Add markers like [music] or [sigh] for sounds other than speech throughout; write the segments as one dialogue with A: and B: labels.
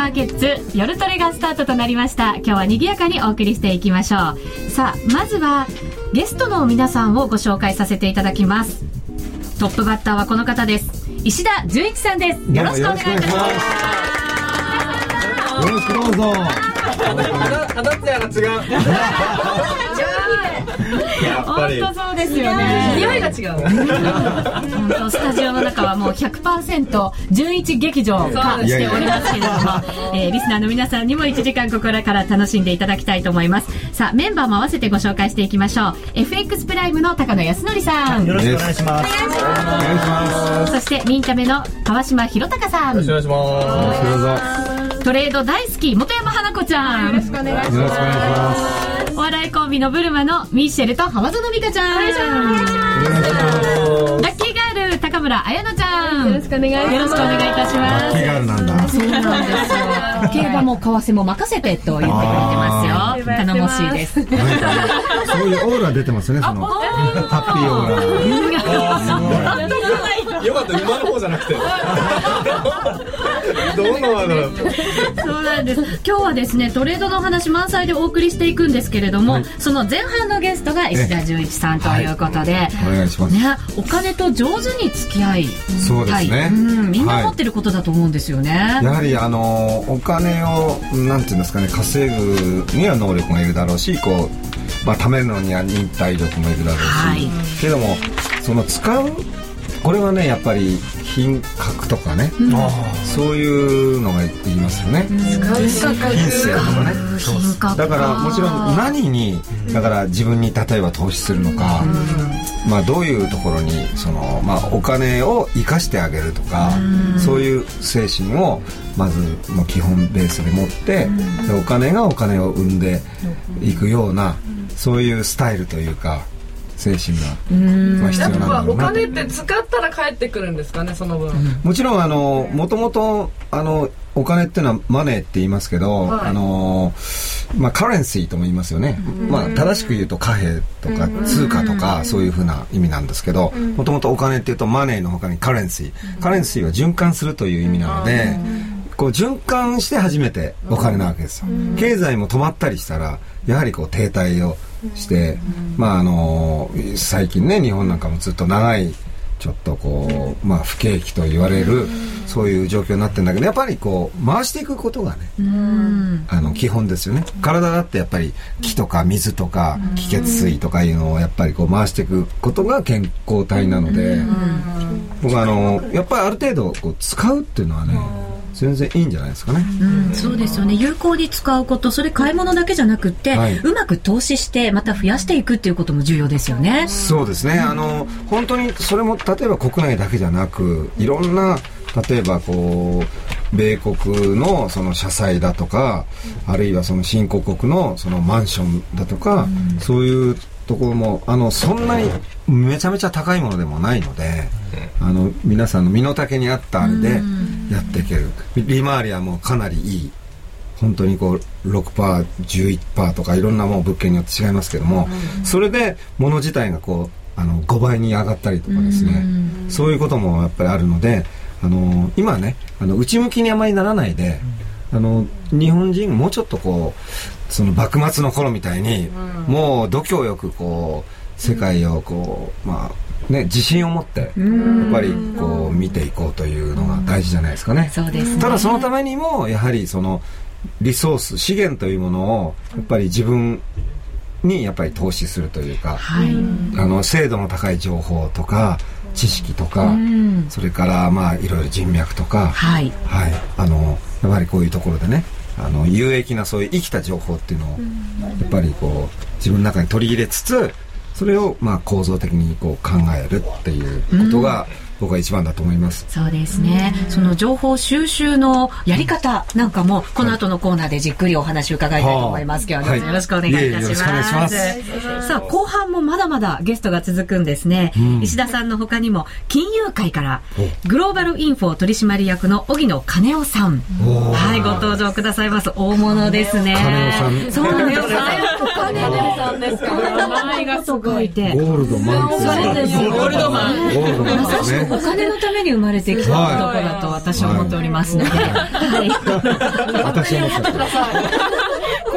A: マーケッツ夜トレがスタートとなりました。今日は賑やかにお送りしていきましょう。さあまずはゲストの皆さんをご紹介させていただきます。トップバッターはこの方です。石田純一さんです。よろしくお願いいたします。
B: よろしくどうぞ。
C: 肌ツヤが違う。やっぱり。
A: 本当そうですよね。
D: 匂いが違う。
A: 本当スタジオの中はもう100%純一劇場化しておりますけれども、えーリスナーの皆さんにも1時間ここから楽しんでいただきたいと思います。さあメンバーも合わせてご紹介していきましょう。FX プライムの高野康則さん。
B: よろしくお願いします。お願いします。
A: そしてミンタメの川島博隆さん。
C: よろしくお願いします。
A: トレード大好き本山花子ちゃん。
D: よろしくお願いし
B: ます
A: お笑いコンビのブルマのミッシェルと浜園美香ちゃん
B: お願いします
A: ラッキーガール高村彩乃ちゃん。
D: よろしくお願いします。
A: よろしくお願いいたします
B: 気があるなんだ
A: そうなんですよ。競馬も為替も任せてと言ってくれてますよ。頼もしいです。
B: そういうオーラ出てますねそのハッピーオーラ [laughs] [laughs]
C: よかった、馬の方じゃなくて。[laughs] どの馬だろう。
A: そうなんです。今日はですね、トレードのお話満載でお送りしていくんですけれども、その前半のゲストが石田純一さんということで、
B: お願いします
A: ね、お金と上手に付き合い
B: そうですね
A: はいうん、みんな
B: はい
A: 持ってることだと思うんですよね。
B: やはりあのお金をなんていうんですかね稼ぐには能力がいるだろうしこう、まあ、貯めるのには忍耐力もいるだろうし、
A: はい
B: けどもその使うこれはねやっぱり品格とかね、そういうのが言いますよね、品性とか。ねだからもちろん何にだから自分に例えば投資するのか、まあ、どういうところにその、まあ、お金を生かしてあげるとか、そういう精神をまずもう基本ベースで持って、でお金がお金を生んでいくような、そういうスタイルというか精神が、まあ、必要なんだろうなと。
D: 金って使ったら返ってくるんですかね、その分。
B: もちろんあのもともとあのお金っていうのはマネーって言いますけど、
D: はい。
B: あのまあカレンシーとも言いますよね、まあ正しく言うと貨幣とか通貨とかそういうふうな意味なんですけどもともとお金っていうとマネーの他にカレンシー。カレンシーは循環するという意味なのでこう循環して初めてお金なわけですよ。経済も止まったりしたらやはりこう停滞をしてまああの最近ね日本なんかもずっと長いちょっとこう、まあ、不景気と言われる、そういう状況になってるんだけど、やっぱりこう、回していくことがね、あの、基本ですよね。体だってやっぱり木とか水とか気血水とかいうのをやっぱりこう回していくことが健康体なので、僕はあの、やっぱりある程度こう使うっていうのはね、全然いいんじゃないですかね。
A: うん、そうですよね。有効に使うことそれ買い物だけじゃなくって、
B: はい。う
A: まく投資してまた増やしていくっていうことも重要ですよね。
B: そうですね、あの本当にそれも例えば国内だけじゃなくいろんな例えばこう米国のその社債だとかあるいはその新興国のそのマンションだとか、そういうところもあのそんなにめちゃめちゃ高いものでもないので、あの皆さんの身の丈に合ったあれでやっていける、利回りはもうかなりいい。本当にこう 6%11% とかいろんなもう物件によって違いますけども、それで物自体がこうあの5倍に上がったりとかですね、そういうこともやっぱりあるのであの今ねあの内向きにあまりならないで、あの日本人もうちょっとこうその幕末の頃みたいに、もう度胸よくこう世界をこうまあね自信を持ってやっぱりこう見ていこうというのが大事じゃないですかね。
A: ね。
B: ただそのためにもやはりそのリソース資源というものをやっぱり自分にやっぱり投資するというか、
A: はい、
B: あの精度の高い情報とか知識とか、
A: ん。
B: それからまあいろいろ人脈とか、
A: はい。
B: はい、あのやっぱりこういうところでねあの有益なそういう生きた情報っていうのをやっぱりこう自分の中に取り入れつつそれをまあ構造的にこう考えるっていうことが僕は一番だと思います。
A: そうですね、その情報収集のやり方なんかもこの後のコーナーでじっくりお話を伺いたいと思います、今日はよろしくお願いいたします,、
B: はい
A: さあ後半もまだまだゲストが続くんですね、石田さんの他にも金融界からグローバルインフォ取締役の荻野金夫さん。はいご登場くださいます。大物ですね。
B: 金夫さん。
A: そうなんです。金夫さ
D: さんですか。
A: 名前がすごい。て。
B: ゴールドマン。
C: ゴールドマン。
B: ゴールドマン
A: お金のために生まれてきた男だと私は思っておりますので、はい。
B: 私は思ってた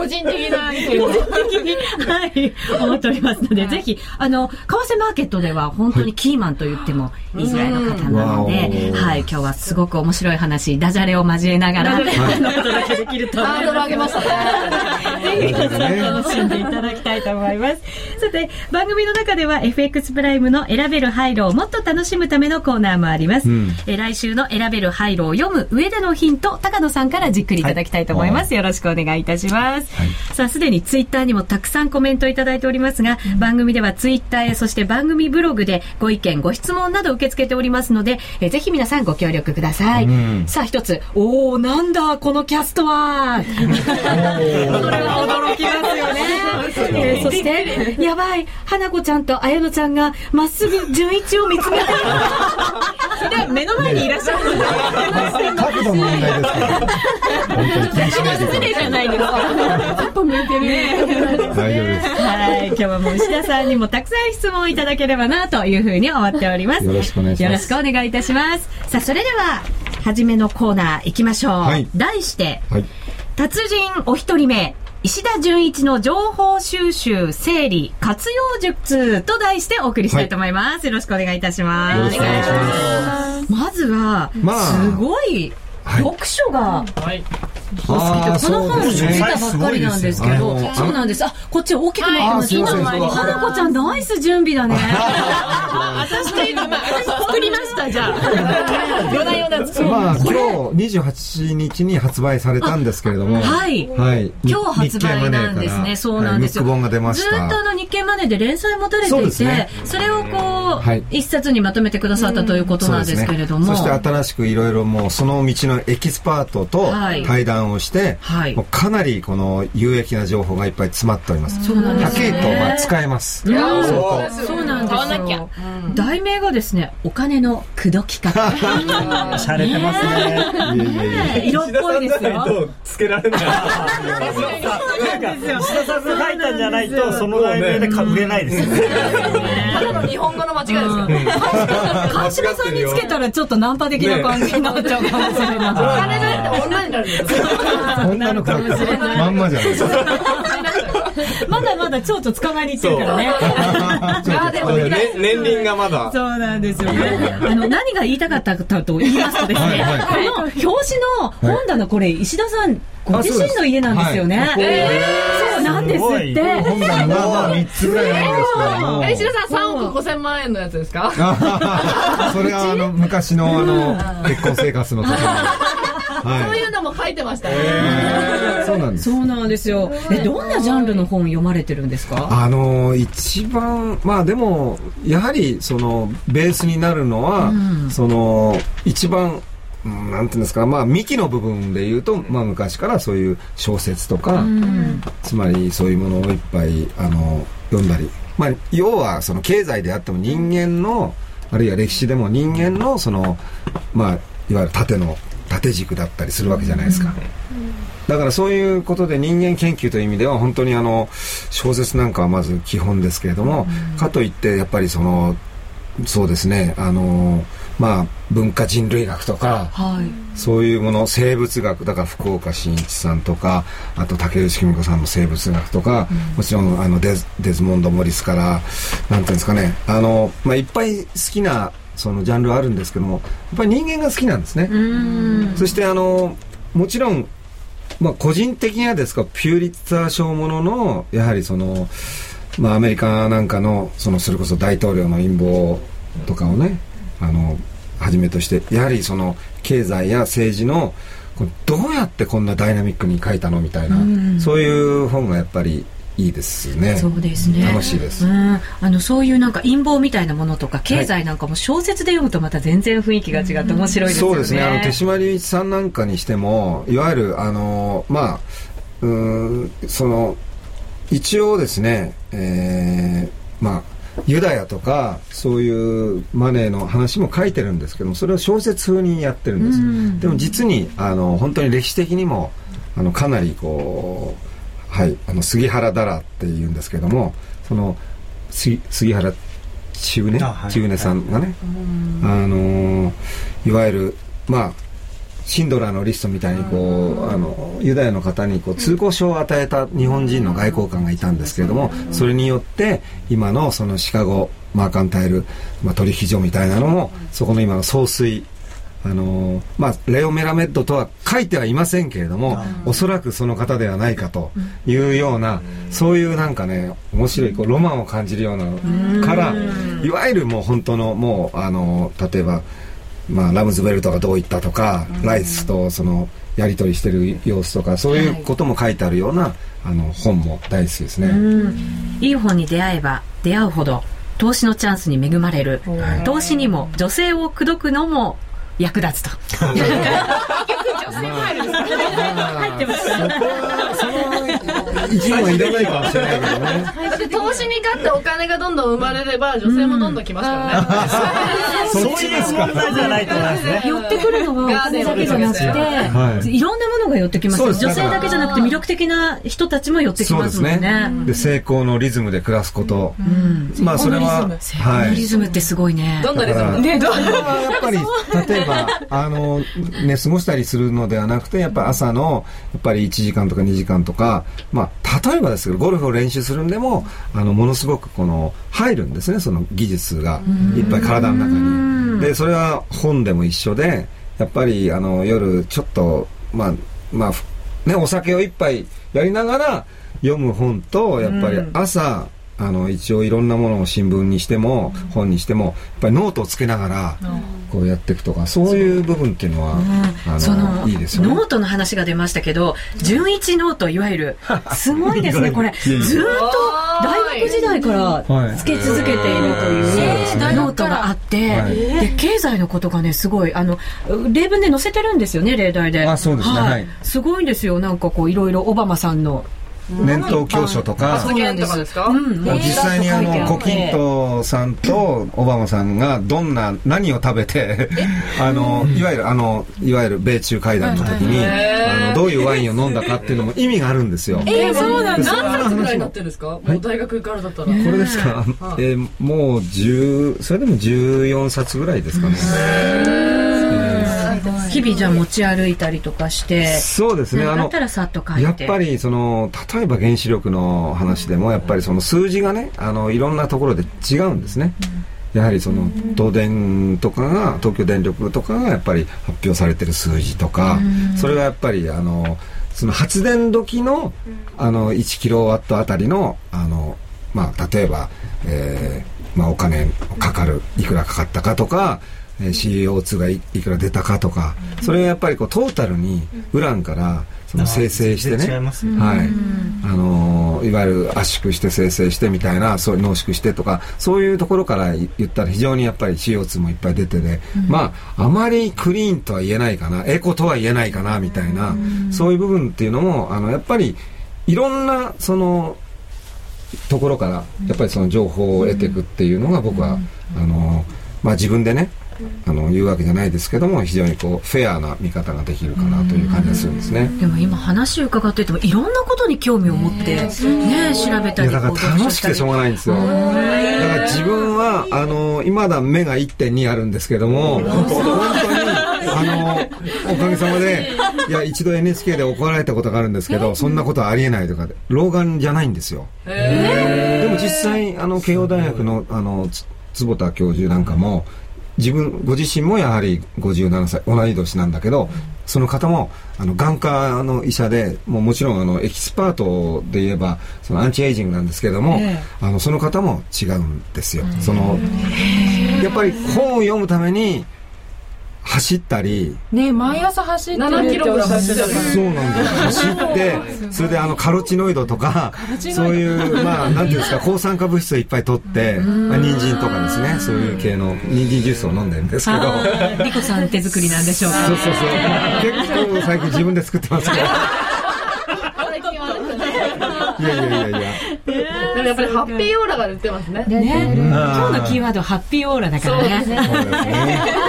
D: 個人的な意見を
A: 的に、はい、思っておりますので、ぜひ、あの、為替マーケットでは本当にキーマンと言ってもいいぐらいの方なので、
B: うん
A: はい、今日はすごく面白い話、ダジャレを交えながら、あの、お届けできると思います。
D: ハードル上げましたね
A: ぜひ皆さん楽しんでいただきたいと思います。さて、番組の中では FX プライムの選べる廃炉をもっと楽しむためのコーナーもあります。
B: ん
A: え来週の選べる廃炉を読む上でのヒント、高野さんからじっくりいただきたいと思います。よろしくお願いいたします。さあ、すでにツイッターにもたくさんコメントいただいておりますが、番組ではツイッターへ、そして番組ブログでご意見、ご質問など受け付けておりますので、えぜひ皆さんご協力ください。
B: ん。
A: さあ、一つ、おー、なんだ、このキャストは。これは驚きますよね。えーそして、やばい、花子ちゃんと綾乃ちゃんがまっすぐ純一を見つめて。いる。で、目の前にいらっしゃるので、
B: 角度の問題ですから。[laughs] 本当に気にしないでください。
A: じゃないですか。ちょっと向いてるね。
B: 大丈夫です
A: はい、今日はもう石田さんにもたくさん質問いただければなというふうに思っております。
B: よろしくお願いします
A: よろしくお願いいたします。さあ、それでは、初めのコーナー行きましょう。
B: はい
A: 題して、
B: はい
A: 達人お一人目、石田純一の情報収集、整理、活用術と題してお送りしたいと思います。よろしくお願いいたします。
B: よろしくお願いします
A: まずは、
B: まあ
A: すごい、
B: はい
A: 読書が、
C: はい
B: あー
A: この本出たばっかりなんですけど、
B: すごいですよ
A: そうなんです。あ、こっち大きくなってます。今花子ちゃんナイス準備だね。私と今、私作りました、じゃあ。夜な夜なそう
B: まあ今日28日に発売されたんですけれども。
A: はい。
B: はい。
A: 今日発売なんですね。そうなんですよ。
B: ムック本が出まし
A: ずーっとあ
B: た
A: の日経マネーで連載持たれていて、
B: そね。
A: それをこう、
B: はい。
A: 一冊にまとめてくださったということなんですけれども。
B: そして新しくいろいろもうその道のエキスパートと
A: はい。
B: 対談をして、
A: はい
B: もうかなりこの有益な情報がいっぱい詰まっております。
A: そうなんです
B: はっきりと
A: ね
B: まあ使えます。
A: うん
C: そう
A: そうなんですよ。題名がですね、お金の口説き方。[laughs]
E: 洒落てますね。
A: 色っぽいですよ。
C: とつけられない
E: なんか、石田さんが書いたんじゃないと、その題名でか売れないですよね。
D: ただの日本語の間違いですよね
A: 川島さんにつけたらちょっとナンパ的な感じになっちゃうかもしれない。
D: ですよ
B: 女の子だったらまんまじゃないですか。
A: まだまだ蝶々捕まえに行ってるからね。
D: あでも
C: 年輪がまだ
A: そうなんですよね。[laughs] あの、何が言いたかったかと言いますとですね、
B: はいはい
A: この表紙の本棚、これ、石田さん、ご自身の家なんですよね。
B: あそう
A: なんですって。
B: 本棚がまあ3つぐらいなんですけれど
D: 石田さん3億5000万円のやつですか？[laughs]
B: それはあの昔のあの結婚生活の時に。
D: そう
B: はい
D: いうのも書いてました。ね [laughs]
B: そうなんです。
A: そうなんですよ。え、どんなジャンルの本読まれてるんですか？
B: あの一番まあでもやはりそのベースになるのは、
A: ん。
B: その一番うんなんていうんですかまあ幹の部分で言うと、まあ、昔からそういう小説とか、
A: うん。
B: つまりそういうものをいっぱいあの読んだり、まあ、要はその経済であっても人間のあるいは歴史でも人間のその、まあ、いわゆる縦の縦軸だったりするわけじゃないですか。だからそういうことで人間研究という意味では本当にあの小説なんかはまず基本ですけれども、かといってやっぱりそのそうですねあのまあ文化人類学とか
A: はい。
B: そういうもの生物学だから福岡伸一さんとかあと竹内久美子さんの生物学とか、もちろんあのデズデズモンド・モリスからなんていうんですかねあの、まあ、いっぱい好きなそのジャンルはあるんですけどもやっぱり人間が好きなんですね。
A: うん。
B: そしてあのもちろん、まあ、個人的にはですかピューリッツァー賞もののやはりその、まあ、アメリカなんかのそのそれこそ大統領の陰謀とかをねあのはじめとしてやはりその経済や政治のどうやってこんなダイナミックに書いたのみたいな、
A: うん
B: そういう本がやっぱりいいですね。
A: そうですね。
B: 楽しいです
A: うん。あの、そういうなんか陰謀みたいなものとか、経済なんかも小説で読むとまた全然雰囲気が違って面白いですよね。
B: そうですね。あの手島隆一さんなんかにしても、いわゆるあのまあうーんその一応ですね、えーまあユダヤとかそういうマネーの話も書いてるんですけども、それを小説風にやってるんです。でも実にあの本当に歴史的にもあのかなりこうはい、あの杉原だらっていうんですけどもその杉杉原千畝
E: あはい。
B: 千畝さんがね、あのーいわゆるまあシンドラーのリストみたいにこうあのユダヤの方にこう通行証を与えた日本人の外交官がいたんですけれどもそれによって今のそのシカゴマーカンタイル、まあ、取引所みたいなのもそこの今の総帥あのーまあ、レオ・メラメッドとは書いてはいませんけれども、おそらくその方ではないかというような、そういうなんかね、面白いこうロマンを感じるようなのから、いわゆるもう本当の、もう、あのー例えば、まあ、ラムズベルトがどう言ったとか、ライスとその、やり取りしてる様子とか、そういうことも書いてあるような、あの、本も大好きですね。
A: いい本に出会えば出会うほど投資のチャンスに恵まれる、投資にも女性を口説くのも役立つと。[laughs]
B: 入ってました。そこは、その、一問はいらないかもしれないけどね。
D: で投資に勝ってお金がどんどん生まれれば女性もどんどん来ますからね、
E: そういう問題じゃないと思いますね。
A: 寄ってくるのはお金だけじゃなくて、
B: はい
A: い、ろんなものが寄ってきます女性だけじゃなくて魅力的な人たちも寄ってきますもんね
B: ね。で、成功のリズムで暮らすこと。まあ、それは、はい。
A: リズムってすごいね
D: どんなリズム？
A: ねどう？
B: それはやっぱり、例えば、あの、ね、過ごしたりするのではなくて、やっぱ朝の、やっぱり1時間とか2時間とか、まあ、例えばですけど、ゴルフを練習するんでも、あの、ものすごくこの、入るんですね、その技術が、いっぱい体の中に。で、それは本でも一緒で、やっぱり、あの、夜、ちょっと、まあ、まあ、ふね、お酒を一杯やりながら読む本と、やっぱり朝、あの、一応いろんなものを新聞にしても、本にしても、やっぱりノートをつけながら、こうやっていくとか、そういう部分っていうのは、あ
A: その
B: の、いいですよね。
A: ノートの話が出ましたけど純一ノートいわゆるすごいですね [laughs] これ。ずーっと大学時代からつけ続けているというノートがあって、
B: はい。
A: で経済のことがねすごいあの例文で載せてるんですよね例題で。
B: あそうですね。はい。
A: すごいんですよ。なんかこういろいろオバマさんの
B: 年頭教書とか、
A: うん
B: 実際にあの、コキン
A: ね
B: トさんとオバマさんがどんな、何を食べて、[laughs] あの、いわゆるあの、いわゆる米中会談の時に、あの、どういうワインを飲んだかっていうのも意味があるんですよ。
D: えー、そうなん
B: でそんな
D: 何歳ぐらいになってるんですか、もう大学からだったら、
B: これですか、えーもう10、それでも14冊ぐらいですかね。
A: 日々じゃあ持ち歩いたりとかして
B: そうですね、あのやっぱりその例えば原子力の話でもやっぱりその数字がねあのいろんなところで違うんですね、やはりその東電とかが東京電力とかがやっぱり発表されてる数字とか、それがやっぱりあのその発電時のあの1キロワットあたりのあのまあ例えば、えーまあ、お金かかるいくらかかったかとかえー CO2 がいいくら出たかとか、それがやっぱりこうトータルにウランからその生成してね、はい、あのーいわゆる圧縮して生成してみたいな、そう濃縮してとか、そういうところから言ったら非常にやっぱり CO2 もいっぱい出てて、まあ、あまりクリーンとは言えないかな、エコとは言えないかな、みたいな、そういう部分っていうのも、あの、やっぱり、いろんな、その、ところからやっぱりその情報を得ていくっていうのが僕は、あのまあ、自分でねあの言うわけじゃないですけども非常にこうフェアな見方ができるかなという感じがするんですね。
A: でも今話を伺っていてもいろんなことに興味を持ってね調べたり
B: だから楽しくてしょうがないんですよ。だから自分はあの今だ目が1.2あるんですけども本当にあのおかげさまで [laughs] いや一度 NHK で怒られたことがあるんですけどそんなことはありえないとかで老眼じゃないんですよ。でも実際あの慶応大学のあのつ坪田教授なんかも自分ご自身もやはり57歳同い年なんだけど、その方もあの眼科の医者でもうもちろんあのエキスパートで言えばそのアンチエイジングなんですけれども、あのその方も違うんですよ。そのやっぱり本を読むために走ったり
F: ね毎朝走ってる
D: 7キロぐらい走ってた
B: そうなんだよ走ってそれであのカロチノイドとかそういうまあなんていうんですか抗酸化物質をいっぱい取ってまあ人参とかですね。そういう系の人参ジュースを飲んでるんですけど。
A: リコさん手作りなんでしょうか。
B: そうそうそう。結構最近自分で作ってますけど。いやいやいや。いや
D: っぱりハッピーオーラが出てますね。
A: ね、今日のキーワードハッピーオーラだからね。
B: そうですね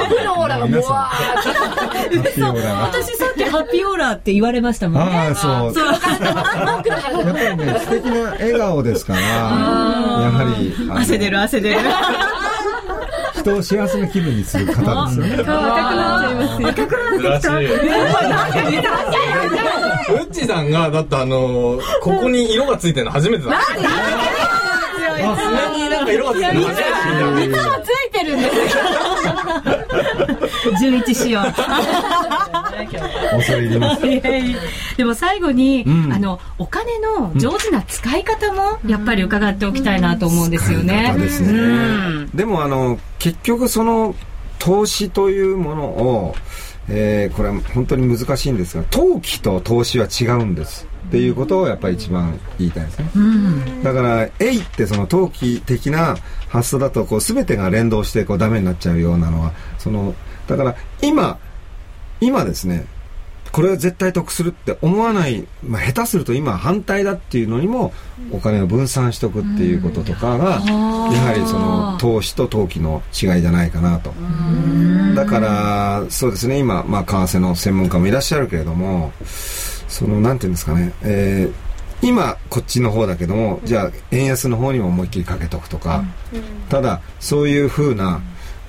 D: 負のオーラがもわーって。
B: ハッピーオーラが
A: 私さっきハッピーオーラって言われましたもんね。
B: ああそうやっぱりね素敵な笑顔ですからやはり
A: 汗出る汗出る。
B: 人を幸せな気分にする方ですよね
A: 顔赤くなっちゃいますよ。赤くなってきた。
C: ウッチさんが、だってあの、ここに色がついてるの初めてだ。爪になんか色がついてるの初めて見た。
A: 実はついてるんですよ。純一仕様。
B: 恐れ入ります
A: でも最後に、
B: ん
A: あのお金の上手な使い方もやっぱり伺っておきたいなと思うんですよね。
B: 使い方ですね
A: うん
B: でもあの結局その投資というものを、えーこれは本当に難しいんですが投機と投資は違うんですっていうことをやっぱり一番言いたいですね、だから「えい」ってその投機的な発想だとこう全てが連動してこうダメになっちゃうようなのはそのだから今今ですねこれは絶対得するって思わない、まあ、下手すると今反対だっていうのにもお金を分散しておくっていうこととかが、やはりその投資と投機の違いじゃないかなと。だからそうですね今、まあ、為替の専門家もいらっしゃるけれどもそのなんていうんですかね、えー今こっちの方だけどもじゃあ円安の方にも思いっきりかけとくとか、ただそういうふうな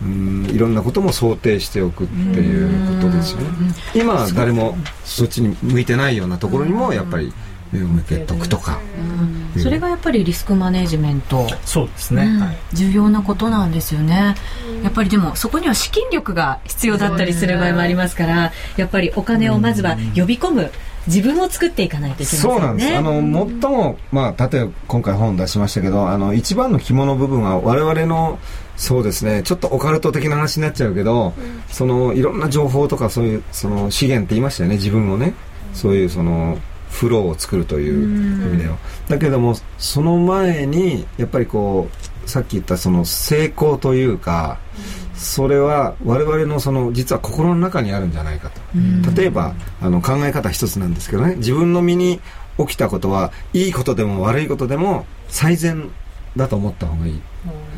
B: うんいろんなことも想定しておくっていうことですよね。今は誰もそっちに向いてないようなところにもやっぱり目を向けとくとか、
A: それがやっぱりリスクマネジメント、
E: そうですね、
A: うん。
E: はい。
A: 重要なことなんですよね。やっぱりでもそこには資金力が必要だったりする場合もありますから、やっぱりお金をまずは呼び込む、自分を作っていかないといけませんね。
B: そうなんです。あの、最も、まあ、例えば今回本出しましたけど、あの、一番の肝の部分は我々の、そうですね、ちょっとオカルト的な話になっちゃうけど、その、いろんな情報とかそういう、その、資源って言いましたよね、自分をね。そういう、その、フローを作るという意味では。だけども、その前に、やっぱりこう、さっき言ったその成功というか、それは我々のその実は心の中にあるんじゃないかと。例えばあの考え方一つなんですけどね。自分の身に起きたことはいいことでも悪いことでも最善だと思った方がいい。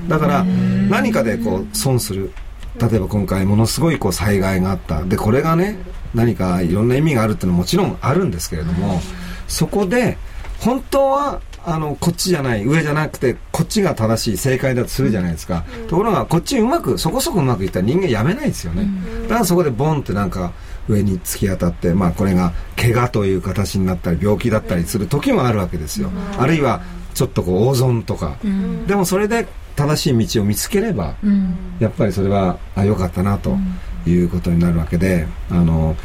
B: だから何かでこう損する。例えば今回ものすごいこう災害があった。でこれがね何かいろんな意味があるっていうのはもちろんあるんですけれどもそこで本当はあのこっちじゃない上じゃなくてこっちが正しい正解だとするじゃないですか、ところがこっちうまくそこそこうまくいったら人間やめないですよね、だからそこでボンってなんか上に突き当たって、まあ、これが怪我という形になったり病気だったりする時もあるわけですよ、あるいはちょっとこう大損とか、でもそれで正しい道を見つければ、やっぱりそれはあ良かったなということになるわけであの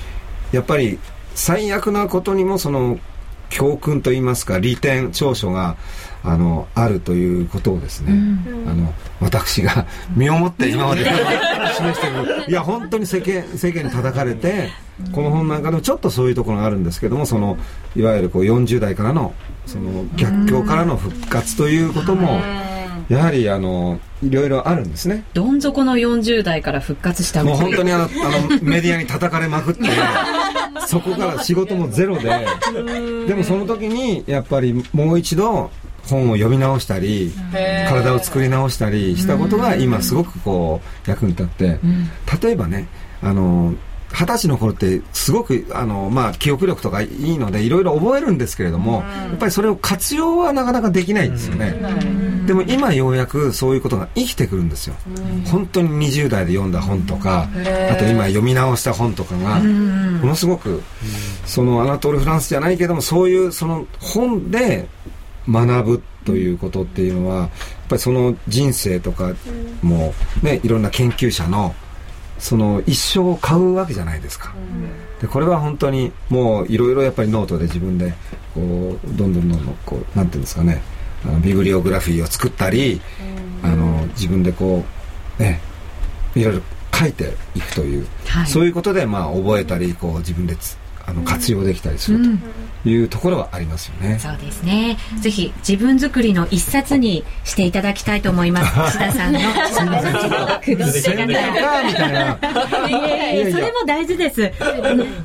B: やっぱり最悪なことにもその教訓といいますか利点長所があのあるということをですね、あの私が身をもって今まで示してる。いや本当に世間世間に叩かれてこの本なんかでもちょっとそういうところがあるんですけどもそのいわゆるこう40代からのその逆境からの復活ということもやはりあのいろいろあるんですね。
A: どん底の40代から復活した
B: もう本当にあのあのメディアに叩かれまくって [laughs] そこから仕事もゼロででもその時にやっぱりもう一度本を読み直したり体を作り直したりしたことが今すごくこう役に立って例えばねあの二十歳の頃ってすごくあの、まあ、記憶力とかいいのでいろいろ覚えるんですけれどもやっぱりそれを活用はなかなかできないんですよね。でも今ようやくそういうことが生きてくるんですよ。本当に20代で読んだ本とかあと今読み直した本とかがものすごくそのアナトール・フランスじゃないけどもそういうその本で学ぶということっていうのはやっぱりその人生とかもねいろんな研究者のその一生を買うわけじゃないですか、でこれは本当にもういろいろやっぱりノートで自分でこうどんどんどんどんこうなんていうんですかね。あのビブリオグラフィーを作ったり、あの自分でこうねいろいろ書いていくという、
A: はい。
B: そういうことでまあ覚えたりこう自分でつあの活用できたりするというところはありますよね。
A: そうですね。ぜひ自分作りの一冊にしていただきたいと思います。[laughs] 志田さんのそれも大事です。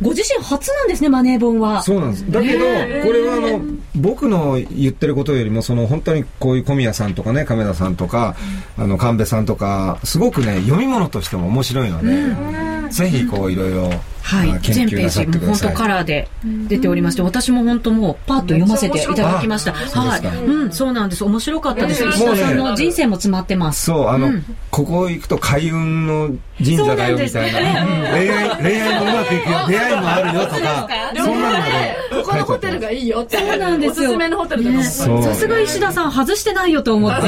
A: ご自身初なんですね、マネー本は。
B: そうなんです。だけど、これはあの、僕の言ってることよりも、その本当にこういう小宮さんとかね、亀田さんとか、あの、神戸さんとか、すごくね、読み物としても面白いので、ぜひこういろいろ、
A: はい全ページも本当。カラーで出ておりまして、私も本当もうパッと読ませていただきました。はい。
B: そう
A: ん、そうなんです。面白かったです。
B: ね
A: 石田さんの人生も詰まってます。
B: そう、あの、ここ行くと開運の神社だよみたいな。恋愛、恋愛もうまくいくよ、出会いもあるよとか、そんなのまで
D: ここのホテルがいいよって。
A: そうなんですよ
D: おすすめのホテルとか
A: さすが石田さん外してないよと思って。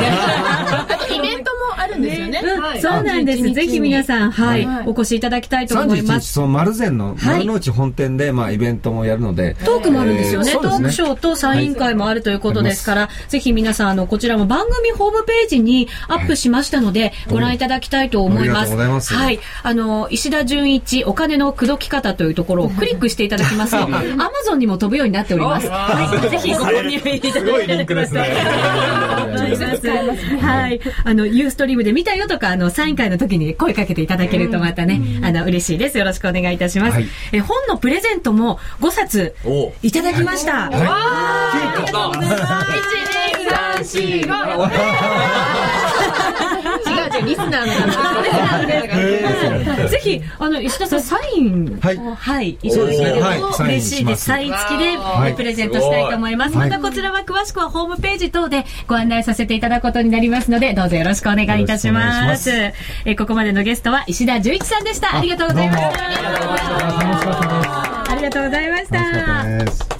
D: イベントもあるんですよね。
A: うんそうなんです。ぜひ皆さん、はい、お越しいただきたいと思い
B: 31日、
A: ます。
B: その丸善の、丸の内本店で、まあ、イベントもやるので。
A: トークもあるんですよね。トークショーとサイン会もあるということですから、ぜひ皆さん、あの、こちらも番組ホームページにアップしましたので、ご覧いただきたいと思います。
B: ありがとうございます
A: はい。あの、石田純一、お金の口説き方というところをクリックしていただきますと、[laughs] アマゾンにも飛ぶようになっております。はい。ぜひご購入いただいて。
C: すごいリンクですね。
A: はい。あの、ユーストリームで見たよとか、あの、サイン会の時に声かけていただけるとまたね、あの、嬉しいです。よろしくお願いいたします。
B: はい
A: え、本のプレゼントも5冊
C: お
A: いただきました。
D: 1、2、3、4、5。違う違う、リスナーの方 [laughs]
A: ぜひ、あの、石田さん、サイン
B: はい
A: を、はい、いただける
B: はい
A: と嬉しいです。
B: します
A: サイン付きで
B: はい
A: プレゼントしたいと思います。
B: はい
A: またこちらは詳しくはホームページ等でご案内させていただくことになりますので、どうぞよろしくお願いいたします。えーここまでのゲストは石田純一さんでした。ありがとうございました。ありがとうございまし
B: 楽しかった
A: た。
B: です。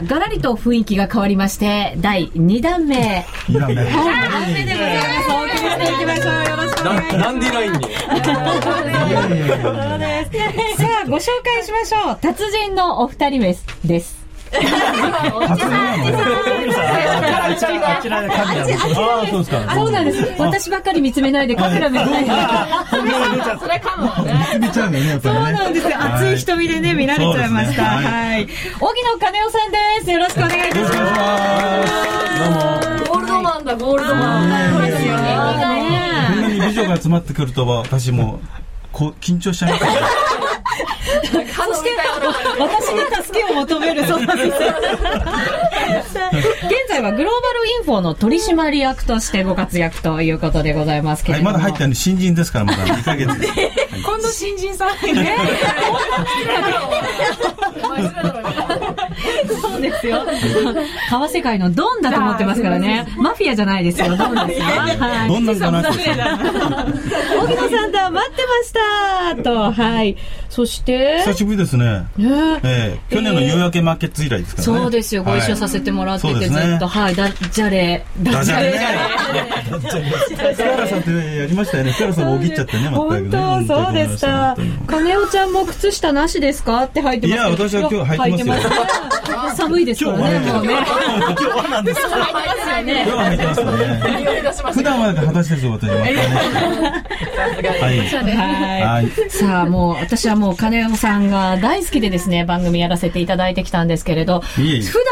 A: ここからはガラリと雰囲気が変わりまして、第2弾目。
E: 二段目
A: はい、2弾目でございます。お送りしていきましょう。よろしくお願いします。
C: ダンディラインに？[laughs]
A: そうです。さあ、ご紹介しましょう。達人のお二人目です。
E: そう
A: なんです。私ばっかり見つめないでカメラ目ないで。
D: それかもね。
E: 見ちゃうんだよねやっぱ
A: そうなんです。よ。熱い瞳でね、見られちゃいました。
E: ね
A: はい。荻野金夫さんです。よろしくお願いいたします。
E: どう
D: ゴールドマンだ、ゴールドマン。そうです。よね。
E: こんなに美女が集まってくるとは私もこう緊張しちゃいます。
D: そして、
A: 私に助けを求める。そうなんです。現在はグローバルインフォの取締役としてご活躍ということでございますけれども。
E: まだ入ったのに新人ですからまだ2ヶ月です
A: 今度新人さんね。そうですよ。川世界のドンだと思ってますからね。マフィアじゃないですよ、ドンですよ。はい。
E: どんなんか。な
A: 野さんとは待ってました。と、はい。そして、
E: 久しぶりですね。
A: ね。
E: ええ。去年の夕焼けマーケット以来ですからね。
A: そうですよ、ご一緒させてもらってて、ずっと、はい、ダジャレ、
E: ダジャレね福原さんってやりましたよね。福原さんもおぎっちゃってね全く
A: 本
E: ね
A: 当、そうでした
E: 本当に。
A: 金尾ちゃんも靴下なしですか？って入ってます
E: いや私は今日履いてますよ。
A: ます寒いですからね、もうね。
E: 今日はなんですか？
A: 入ってますよね。
E: 今日は履いてますね。普段は裸足です。よ私ははい。
A: さあ、もう、私はももう金尾さんが大好きでですね番組やらせていただいてきたんですけれど普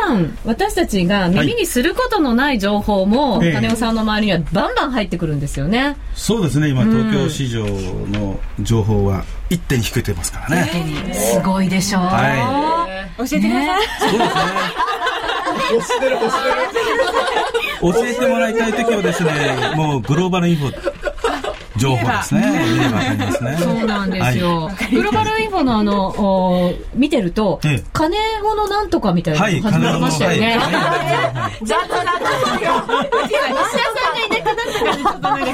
A: 段私たちが耳にすることのない情報も、
G: ええ。
A: 金尾さんの周りにはバンバン入ってくるんですよね。
G: そうですね今東京市場の情報は一手に引けてますからね、
A: すごいでしょう。
G: は
A: 教えてください。
G: そうですね。教えてもらいたい時はですねもうグローバルインフォ情報ですね見ればわかりますね
A: そうなんですよ。グローバルインフォのあの、お見てると、
G: ええ
A: 金子のなんとかみたいな
G: はい
A: の始まりましたよね。
G: はいはい
A: ざっとざっと。[laughs] 石田さんがいなくなったからちょっとなんか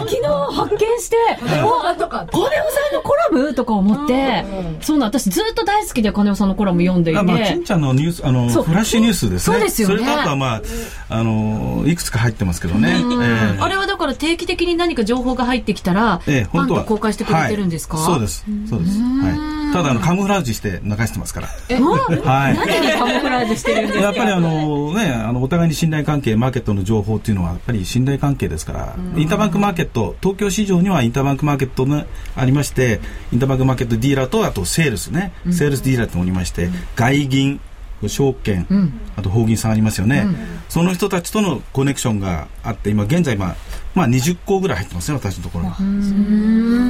A: 昨日発見して、お金尾さんのコラムとか思って、そうなん、私ずっと大好きで金尾さんのコラム読んでい
G: あまあ、
A: て
G: 金。ちゃんのニュース、あの、フラッシュニュースですね。
A: そうですよね
G: それとあとはまあ、あの、いくつか入ってますけどね。ええ
A: あれはだから定期的に何か情報が入ってきたら、
G: ええ、本当は。
A: 公開してくれてるんですか、
G: はいそうです。そうです。はい。ただ、あの、カムフラージュして流してますから。
A: うん
G: はい。
A: 何にカモフラージュしてるんですか？
G: やっぱりあのね、あの、お互いに信頼関係、マーケットの情報っていうのは、やっぱり信頼関係ですから、インターバンクマーケット、東京市場にはインターバンクマーケットがありまして、インターバンクマーケットディーラーと、あとセールスね、セールスディーラーっておりまして、外銀、証券、あと法銀さんありますよね、その人たちとのコネクションがあって、今現在、まあ、まあ20個ぐらい入ってますね、私のところは。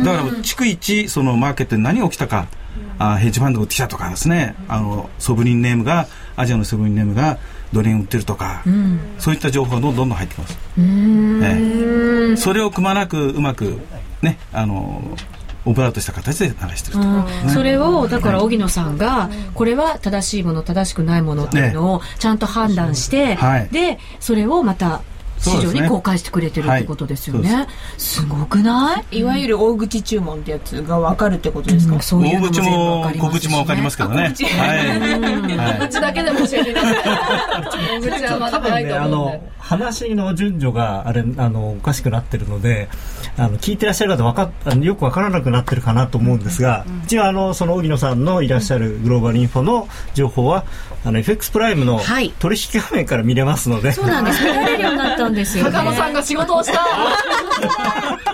G: だ。から、逐一、そのマーケットで何が起きたか、あヘッジファンドが売ってきたとかですね、あの、ソブリンネームが、アジアのソブリンネームがドル円売ってるとか、そういった情報がどんどん入ってきます。ええ。それをくまなく、うまく、ね、あの、オブラートした形で流してると。
A: うんそれをだから荻野さんがこれは正しいもの正しくないものっていうのをちゃんと判断して、
G: はい。
A: でそれをまた市場に公開してくれてるってことですよね。すごくない？
H: いわゆる大口注文ってやつが分かるってことですか、
A: そういうの
G: 大口
A: も全部わ
G: も
A: かりますし
G: 小口もわかりますけどね。はい。はい
D: 口だけでも教えてい。[laughs] 口はまだないと思うんで
E: の。話の順序があれあのおかしくなってるのであの聞いてらっしゃる方わかよくわからなくなってるかなと思うんですが、一応あのその荻野さんのいらっしゃるグローバルインフォの情報はあの FX プライムの
A: はい。
E: 取引画面から見れますので、
A: そうなんです。見られるようになったんですよね。
D: 高野さんが仕事をした。[laughs]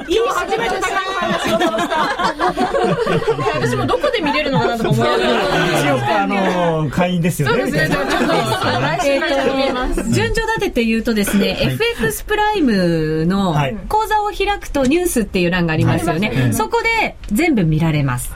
D: 今日初めて高野さんが仕事をした。私もどこで見れるのかなと思いながら。
E: 一応あの会員ですよね。
D: そうですね、ちょっと来週から見えます。
A: 順序立てて言うとですね、FX プライムの
E: はい。
A: 講座を開くとニュースっていう欄がありますよね。
E: はい。
A: そこで全部見られます。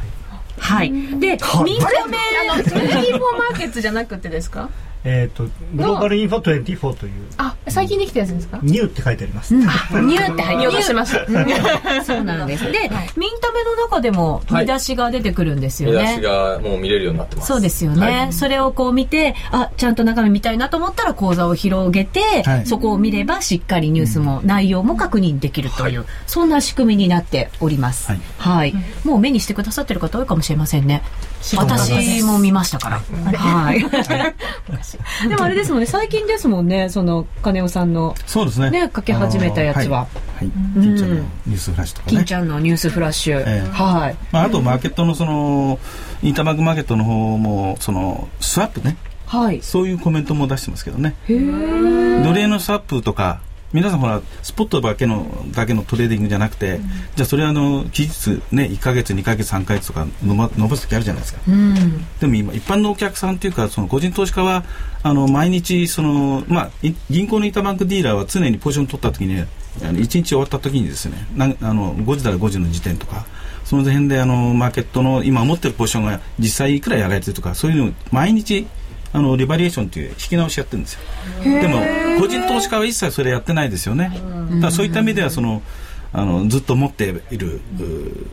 A: はい。で、民間名
D: あの、24マーケットじゃなくてですか？
E: えっとグローバルインフォ24という。
D: あ、最近できたやつですか？
E: ニューって書いてあります、[laughs]
A: ニューって入って
D: 見落としました。[laughs]
A: そうなんです。で、ミンタメの中でも見出しが出てくるんですよ
C: 見
A: ね。
C: 出しがもう見れるようになってます。
A: そうですよね、
C: はい。
A: それをこう見てあちゃんと中身見たいなと思ったら講座を広げて、
G: はい。
A: そこを見ればしっかりニュースも内容も確認できるという、そんな仕組みになっております。
G: はい。
A: はい、もう目にしてくださってる方多いかもしれませんね私も見ましたからはいでもあれですもんね最近ですもんねその金尾さんの
G: そうですね。
A: ねかけ始めたやつは
G: はい。はい。金ちゃんのニュースフラッシュとかね。
A: 金ちゃんのニュースフラッシュ、
G: ええ
A: はい
G: まあ、あとマーケットのその、インターバンクマーケットの方も、その、スワップね。
A: はい
G: そういうコメントも出してますけどね。
A: へえ
G: 奴隷のスワップとか、皆さんほら、スポットだけの、だけのトレーディングじゃなくて、じゃあそれはあの、期日ね、1ヶ月、2ヶ月、3ヶ月とか伸ば伸ばす時あるじゃないですか。
A: うん
G: でも今、一般のお客さんというか、その個人投資家は、あの、毎日、その、まあ、い銀行のインターバンクディーラーは常にポジション取った時に、あの1日終わった時にですね、なんあの、5時なら5時の時点とか、その辺であの、マーケットの今持ってるポジションが実際いくらやられてるとか、そういうのを毎日、あの、 revaluation っていう引き直しやってるんですよ。でも、個人投資家は一切それやってないですよね。だそういった意味では、その、あの、ずっと持っている、うー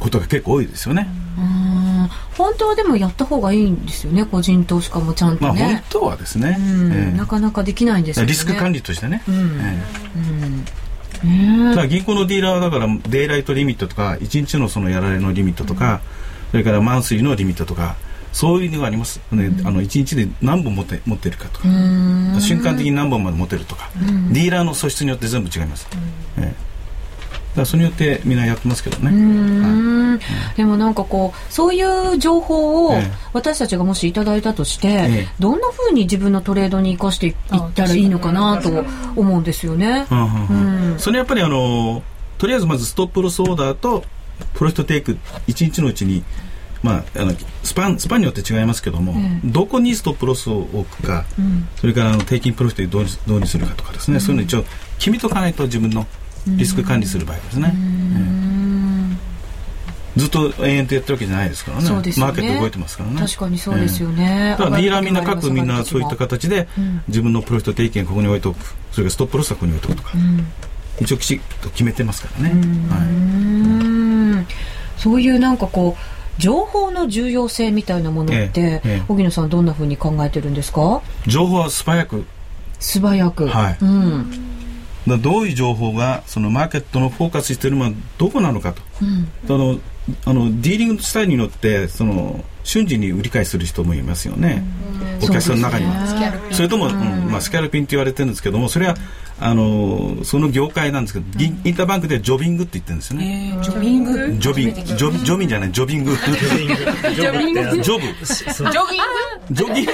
G: ことが結構多いですよね。
A: うん。本当はでもやった方がいいんですよね個人投資家もちゃん
G: まあ、
A: とね、
G: 本当はですね。
A: うん。
G: ええ。
A: なかなかできないんですよね。
G: リスク管理としてね。
A: うん。
G: え
A: ね
G: え。ただ銀行のディーラーはだからデイライトリミットとか1日のそのやられのリミットとか、それからマンスリーのリミットとかそういうのがあります、ねあの1日で何本持って持ってるかとか、瞬間的に何本まで持てるとか、ディーラーの素質によって全部違います、ええ。だからそれによってみんなやってますけどね、
A: うーん。でもなんかこうそういう情報を
G: ええ。
A: 私たちがもしいただいたとして、
G: え
A: どんなふうに自分のトレードに生かしていったらいいのかなと思うんですよね。
G: うんうんうん。
A: うん。
G: それやっぱりあのとりあえずまずストップロスオーダーとプロフィットテイク1日のうちにまあ、あのスパンスパンによって違いますけども、どこにストップロスを置くか、それからあの平均プロフィットにどうにどうにするかとかですね、そういうの一応決めとかないと自分のリスク管理する場合ですね、ずっと延々とやってるわけじゃないですからね。
A: ね。
G: マーケット動いてますからね。
A: 確かにそうですよね。
G: だからディーラーみんな各みんなそういった
A: か。
G: 形で自分のプロフィット定期ここに置いておく。それからストップロスはここに置いておくとか、一応きちっと決めてますからね、はい。
A: うん。そういうなんかこう情報の重要性みたいなものって、
G: えええ
A: 野さんどんなふうに考えてるんですか？
G: 情報は素早く。
A: 素早く、
G: はい。
A: うん。
G: だどういう情報がそのマーケットのフォーカスしているのはどこなのかと、あのあのディーリングスタイルによってその瞬時に売り買いする人もいますよね、お客さんの中には。それとも、うんまあ、スキャルピンって言われてるんですけどもそれはあのその業界なんですけど、インインターバンクではジョビングって言ってるんですよね、
H: ジョビング？
G: ジョビング [laughs] ジョジョビンじゃないジョビング。ジョブジョブ。
H: ジョギング？
G: ジョギング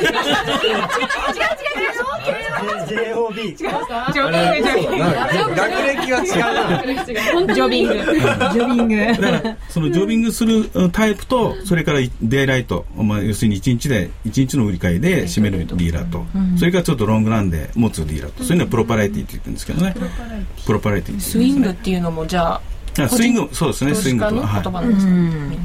E: ？JOB
D: ジョビン。グジョビング。
C: 学歴は違う。な
D: ジョビング。
A: ジョビング。
G: だからそのジョビングするうんタイプとそれからデイライト、まあ、要するに1日で一日の売り買いで締めるディーラーと、それからちょっとロングランで持つディーラーと。そういうのはプロパライティって言ってるんですけどね。プロパライティ。
H: スイングっていうのもじゃあ
G: あスイングそうですね。
H: 投
G: スイングとははい。
H: 葉なんですか、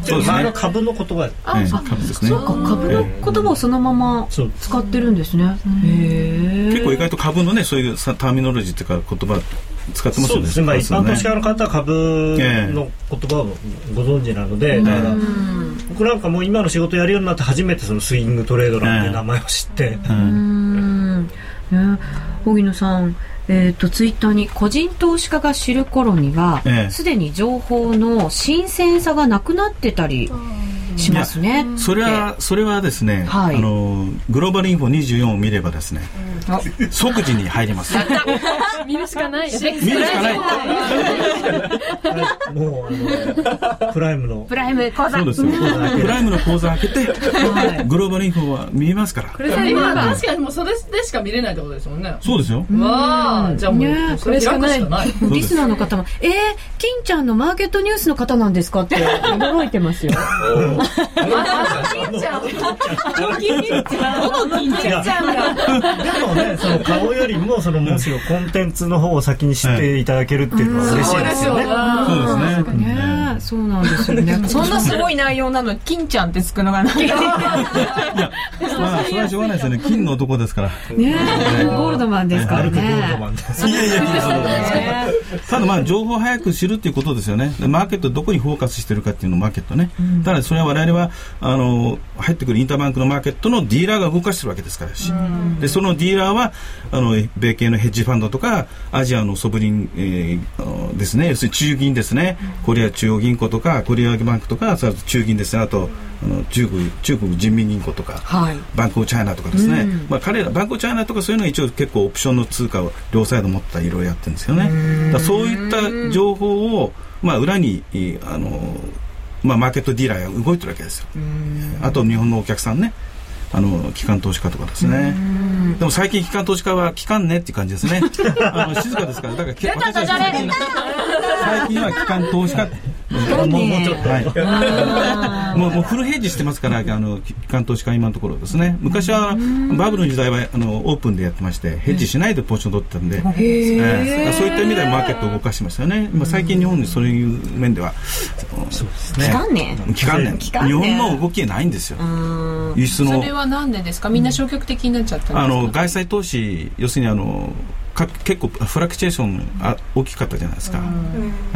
G: そうですね。
E: まあ株の言葉
G: ええ株ですね。
A: そうか。株の言葉をそのまま使ってるんですね、へえ
G: 結構意外と株のねそういうさターミノロジーっていうか言葉使ってますよね。
E: そうですね、まあ、一般投資家の方は株
G: ええ
E: の言葉をご存知なので、だから僕なんかもう今の仕事やるようになって初めてそのスイングトレードなんて名前を知って、
A: うん。ね。荻野さんえー、とツイッターに個人投資家が知る頃には
G: ええ。
A: すで、に情報の新鮮さがなくなってたりしますね。
G: それはそれはですね、
A: はい。
G: あのグローバルインフォ24を見ればですね、即時に入ります。[laughs]
D: 見るしかない [laughs]
G: 見るしかない。
E: もうあのプライムの。
A: プライム講座。
G: そうですよ。プライムの口座開けて
A: はい。
G: グローバルインフォは見えますから。
D: これさ今確かにもうそれでしか見れないってことですもんね。
G: そうですよ。
D: わあじゃあも
A: ね
D: うそれしかない。
A: リスナーの方も「えー、金ちゃんのマーケットニュースの方なんですか?」って驚いてますよ。[laughs]
E: いやでもねその顔よりもそのむしろコンテンツの方を先に知っていただけるっていうのは嬉しいですよね。
G: そうですね
A: そうなん。ですよね。
H: そん。なすごい内容なのに金ちゃん。ってつくのがなん。か
G: いやまあそれはしょうがないですよね金の男ですから
A: ねゴールドマンですから
E: 歩くゴールド
A: ね。
E: マンです。
G: いやいやただまあ情報を早く知るっていうことですよねマーケットどこにフォーカスしてるかっていうのマーケットね、ただそれは我々はあの入ってくるインターバンクのマーケットのディーラーが動かしてるわけですから。し、でそのディーラーはあの米系のヘッジファンドとかアジアのソブリン、えーですね。要するに中銀ですね、コリア中央銀行とかコリアバンクとか中銀ですね。あとあの中国中国人民銀行とか、
A: はい。
G: バンクオブチャイナとかですね、まあ、彼らバンクオブチャイナとかそういうのは一応結構オプションの通貨を両サイド持ったいろいろやってるんですよね。だそういった情報を、まあ、裏にあの、まあ、マーケットディーラーが動いてるわけですよ。あと日本のお客さんねあの機関投資家とかですね。でも最近機関投資家は機関ねっていう感じですね。[laughs] あの静かですから。だからけ私たち最近最近は機関投資家。
E: もうもうちょっと。
G: はい、もうもうフルヘッジしてますから、あの機関投資家、今のところですね、昔はバブルの時代はあのオープンでやってまして、ヘッジしないでポジション取ってたんで、ええ。そういった意味ではマーケットを動かしてましたよね、今最近、日本にそういう面では、そうですね。
A: 期間ね。
G: 期間年
A: 期間年
G: 日本の動きないんですよ、輸出の
H: それはなんでですか？みんな消極的になっちゃったんですか？
G: あの外債投資、要するにあのか結構フラクチュエーションあ大きかったじゃないですか。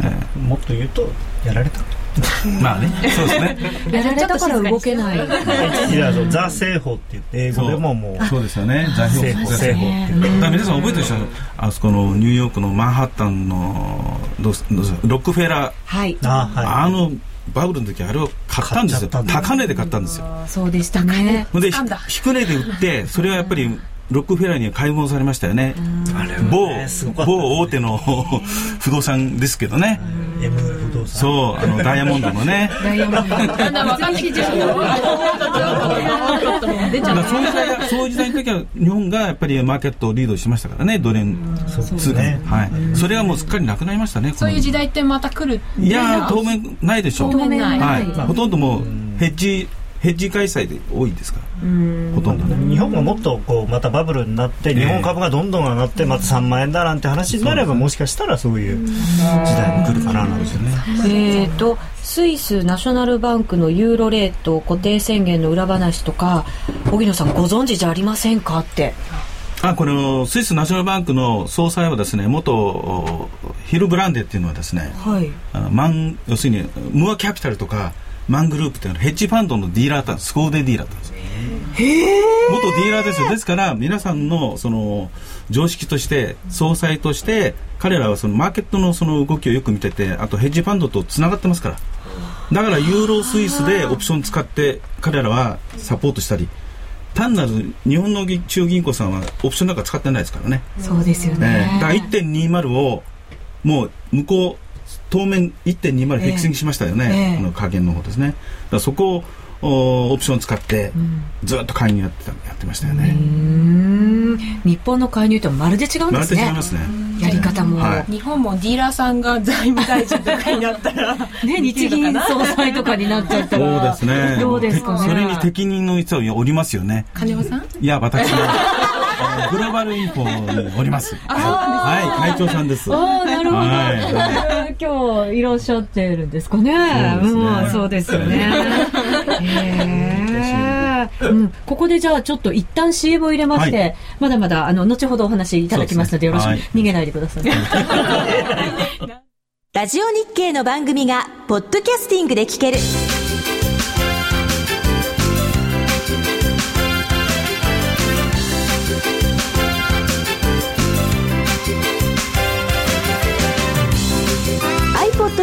G: え
E: もっと言うとやられた。
G: え [laughs] まあね、そうですね。
A: やられたから動けない。
E: 一時はあのザ製法って言って英語でももう
G: そう。ですよね、財
E: 製法製法って。
G: だ皆さん覚えてるでしょ？あそこのニューヨークのマンハッタンのどうすどうすロックフェラー、
A: はい。
E: あは
G: あのバブルの時あれを買ったんですよ。高値で買ったんですよ。
A: そうでしたね。
G: でひ低値で売ってそれはやっぱりロックフェラーには買い物されましたよね。某
E: ね
G: 某大手の [laughs] 不動産ですけどね。
E: い。M 不動産。
G: そうあのダイヤモンドのね。
A: ダイヤモンド。
D: だんだん分かってきちゃう。よ
A: 出ちゃう
G: だからそういう時代がそういう時代の時は日本がやっぱりマーケットをリードしましたからね。ドル円通貨、
E: ね
G: はい、それがもうすっかりなくなりましたね
H: そういう時代ってまた来る
G: いやー当面ないでしょう。
H: 当面ない。
G: はい、ほとんどもうヘッジヘッジ開催で多いですか？らほとんどね。
E: 日本がもっとこうまたバブルになって日本株がどんどん上がってまた3万円だなんて話になればもしかしたらそういう時代も来るかななんてね。
A: えー、とスイスナショナルバンクのユーロレート固定宣言の裏話とか荻野さんご存知じゃありませんか？って。
G: あこのスイスナショナルバンクの総裁はですね元おヒルブランデっていうのはですね
A: はい。
G: マン要するにムアキャピタルとかマングループっていうのはヘッジファンドのディーラーだったすスコーデディー。ラーだったんです元ディーラーですよ。ですから皆さんのその常識として総裁として彼らはそのマーケットのその動きをよく見ててあとヘッジファンドとつながってますから。だからユーロスイスでオプション使って彼らはサポートしたり。単なる日本の中銀行さんはオプションなんか使ってないですからね。
A: そうですよ
G: え
A: ね。
G: えだから1.20をもう向こう当面1.20フィクシングしましたよね、
A: ええ。
G: あの加減の方ですね。だからそこをおオプション使ってずっと介入やってたやってましたよね、
A: 日本の介入とはまるで違うん
G: まる
A: ですね。
G: で違いますね。
A: やり方も、
G: はい。
H: 日本もディーラーさんが財務大臣とかになったら [laughs]
A: ね、日銀総裁とかになっちゃった
G: そう
A: ら
G: ですね。
A: どうですかね。
G: それに適任の人はおりますよね。
H: 金山さん？
G: いや私はグローバルインフォにおります。はい会長さんです。
A: ああなるほど、
G: はい。
A: 今日いらっしゃってるんですかね。
G: そう
A: んそうですよね。[laughs] うん、ここでじゃあちょっと一旦 CM を入れまして、
G: はい。
A: まだまだあの後ほどお話いただきますのでよろしく、逃げないでください。[laughs]
I: ラジオ日経の番組がポッドキャスティングで聞ける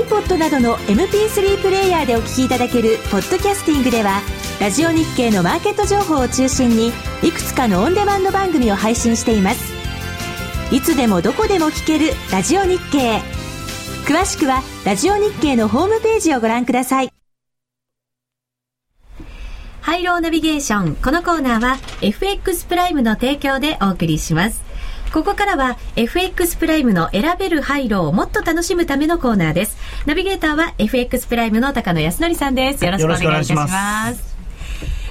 I: iPod などの MP3 プレイヤーでお聞きいただけるポッドキャスティングではラジオ日経のマーケット情報を中心にいくつかのオンデマンド番組を配信していますいつでもどこでも聞けるラジオ日経詳しくはラジオ日経のホームページをご覧ください
A: ハイローナビゲーション。このコーナーは FX プライムの提供でお送りします。ここからは FX プライムの選べるハイローをもっと楽しむためのコーナーです。ナビゲーターは FX プライムの高野康則さんです。よろしくお願いいた
E: し
A: ま。
E: ます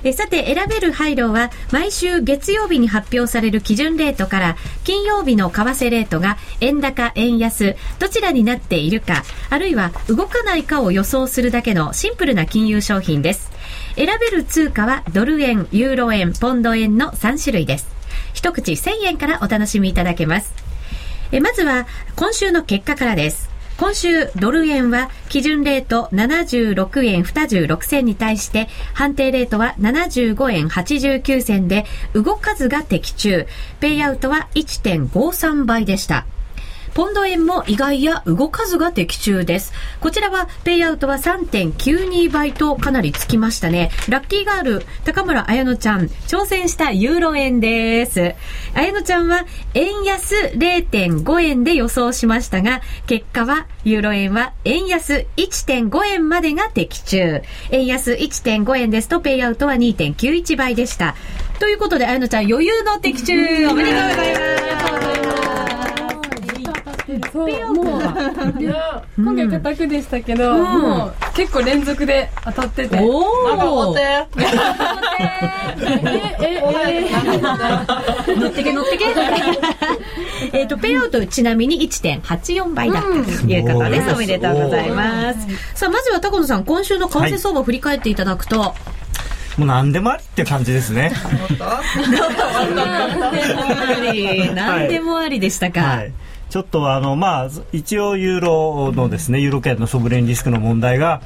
A: えさて、選べるハイローは、毎週月曜日に発表される基準レートから、金曜日の為替レートが円高、円安、どちらになっているか、あるいは動かないかを予想するだけのシンプルな金融商品です。選べる通貨はドル円、ユーロ円、ポンド円の3種類です。一口1000円からお楽しみいただけます。えまずは、今週の結果からです。今週、ドル円は基準レート76円26銭に対して、判定レートは75円89銭で、動かずが的中。ペイアウトは1.53倍でした。ポンド円も意外や動かずが的中です。こちらはペイアウトは3.92倍とかなりつきましたね。ラッキーガール、高村彩乃ちゃん、挑戦したユーロ円です。彩乃ちゃんは円安0.5円で予想しましたが、結果はユーロ円は円安1.5円までが的中。円安1.5円ですとペイアウトは2.91倍でした。ということで、彩乃ちゃん余裕の的中おめでとうございます。
J: そうもういや今回固くでしたけど、
A: うん
J: もう結構連続で当たってて
A: おー
J: なんかお手えええ
A: 乗ってけ乗ってけ。えっと、ペイアウトちなみに1.84倍だったということです。おめでとうございます。さあ、まずは高野さん、今週の為替相場を振り返っていただくと、
E: もう何でもありって感じですね。[laughs]
A: 何でもありでしたか。
E: はい。ちょっとあの、まあ、一応ユーロのですね、ユーロ圏のソブレンリスクの問題が、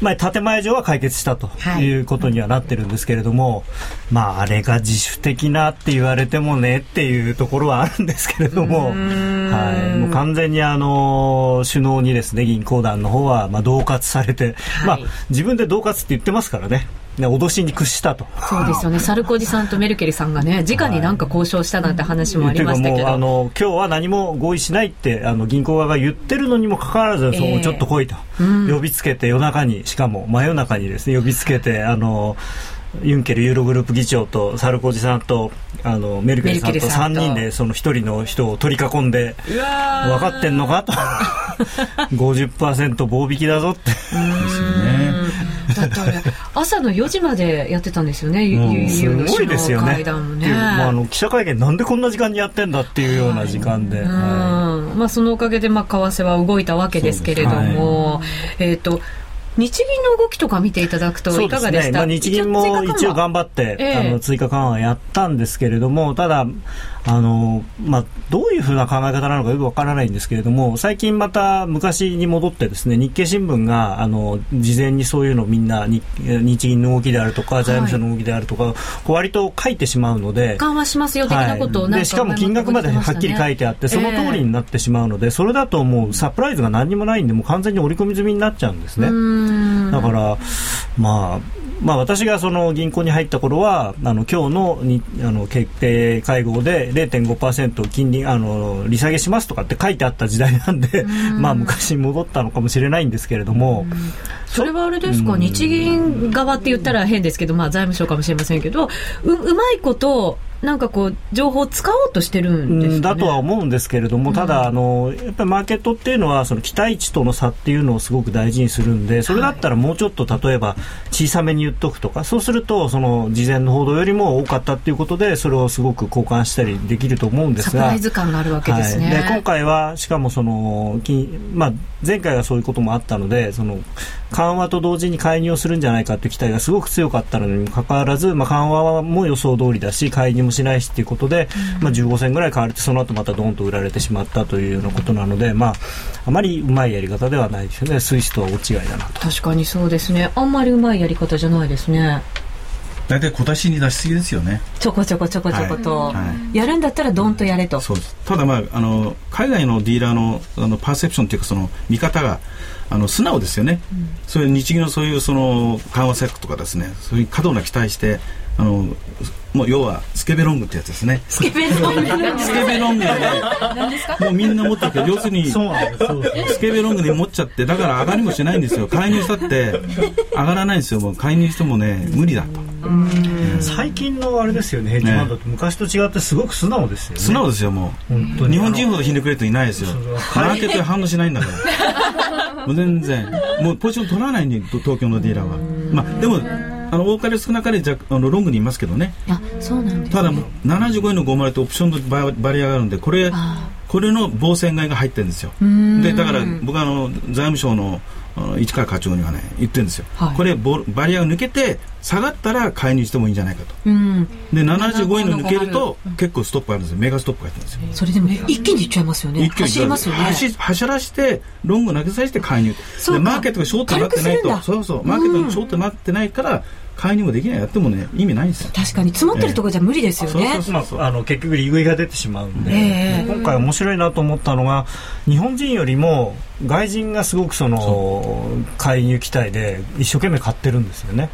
E: まあ、建前上は解決したとい。うことにはなってるんですけれども、まあ、あれが自主的なって言われてもねっていうところはあるんですけれども、はい、もう完全にあの首脳にですね銀行団の方はまあ恫喝されて、まあ、自分で恫喝って言ってますからね。ね、脅しに屈したと。
A: そうですよね。サルコジさんとメルケルさんがね、直になんか交渉したなんて話もありましたけど。
E: あの、今日は何も合意しないって、あの、銀行側が言ってるのにもかかわらず、えー、そう、ちょっと来いと、うん。呼びつけて夜中に、しかも真夜中にですね、呼びつけて、あの、ユンケルユーログループ議長とサルコジさんとあのメルケルさんと3人でその1人の人を取り囲んで分かってんのかと。[laughs] 50%棒引きだぞって。ですよね
A: だってあれ朝の4時までやってたんですよね、
E: ユーすごいですよね。まあ、あの記者会見なんでこんな時間にやってんだっていうような時間で、はい、
A: まあ、そのおかげで、まあ、為替は動いたわけですけれども、はい、えっ、ー、と日銀の動きとか見ていただくといかがでした、ねまあ、
E: 日銀も一応頑張って、えー、あの追加緩和やったんですけれども、ただ、あのまあ、どういうふうな考え方なのかよくわからないんですけれども最近また昔に戻ってですね日経新聞があの事前にそういうのをみんな日日銀の動きであるとか財務省の動きであるとか、はい、割と書いてしまうので
A: 緩和しますよ的なことを、
E: はい、でしかも金額まではっきり書いてあって、その通りになってしまうので、それだともうサプライズが何もないんでもう完全に織り込み済みになっちゃうんですね。だからまあまあ、私がその銀行に入った頃はあの今日のにあの決定会合で0.5%金利あの利下げしますとかって書いてあった時代なんで、[laughs] まあ昔に戻ったのかもしれないんですけれども、
A: それはあれですか、日銀側って言ったら変ですけど、まあ、財務省かもしれませんけどううまいことなんかこう情報を使おうとしてるんです、ね、
E: だとは思うんですけれども、ただあのやっぱりマーケットっていうのはその期待値との差っていうのをすごく大事にするんでそれだったらもうちょっと例えば小さめに言っとくとかそうするとその事前の報道よりも多かったっていうことでそれをすごく交換したりできると思うんですが。サプラ
A: イズ感があるわけですね、
E: はい、で今回はしかもその、まあ、前回はそういうこともあったのでその緩和と同時に介入をするんじゃないかという期待がすごく強かったのにもかかわらず、まあ、緩和も予想通りだし介入もしないしということで、うん、まあ、15銭ぐらい買われてその後またドンと売られてしまったというようなことなので、まあ、あまりうまいやり方ではないですよね。スイスとは大違いだなと。
A: 確かにそうですね。あんまりうまいやり方じゃないですね。
G: 大体小出しに出しすぎですよね。
A: ちょこちょこちょこちょこと、はい。はい、やるんだったらどんとやれと、
G: そうです。ただまああの海外のディーラーのあのパーセプションというかその見方があの素直ですよね、うん、そういう日銀のそういうその緩和策とかですねそういう過度な期待してあのもう要はスケベロングってやつですね。
A: スケベロング。
G: スケベロングで、もうみんな持ってるけど、要するに、スケベロングで持っちゃって、だから上がりもしないんですよ。介入したって上がらないんですよ。もう介入してもね、無理だと。
E: 最近のあれですよね、ヘッジファンドって昔と違ってすごく素直ですよね。
G: 素直ですよ、もう。日本人ほどひねくれといないですよ。マーケットで反応しないんだから。[laughs] もう全然。もうポジション取らないんで、東京のディーラーは。まあ、でも、あの多かれ少なかれじゃあのロングにいますけどね。
A: あそうなんです、ね、
G: ただ75円の50ってオプションのババリアがあるんでこれこれの防戦買いが入ってるんですよ。でだから僕はあの財務省の市川課長にはね言ってるんですよ、はい、これバリアが抜けて下がったら買いにしてもいいんじゃないかと、うん、で75円の抜けると結構ストップあるんですよ。メガストップが入ってるんですよ。
A: それでも一気にいっちゃいますよね。走りますよね。走
G: 走らしてロング投げさせて介入でマーケットがショートになってないと。そうそう。マーケットがショートになってないから、介入もできない。やってもね意味ないんですよ。
A: 確かに。積もってるところじゃ無理ですよね、
E: えー、そうそう。あの結局利食いが出てしまうんで、えー、今回面白いなと思ったのが日本人よりも外人がすごくその介入期待で一生懸命買ってるんですよね。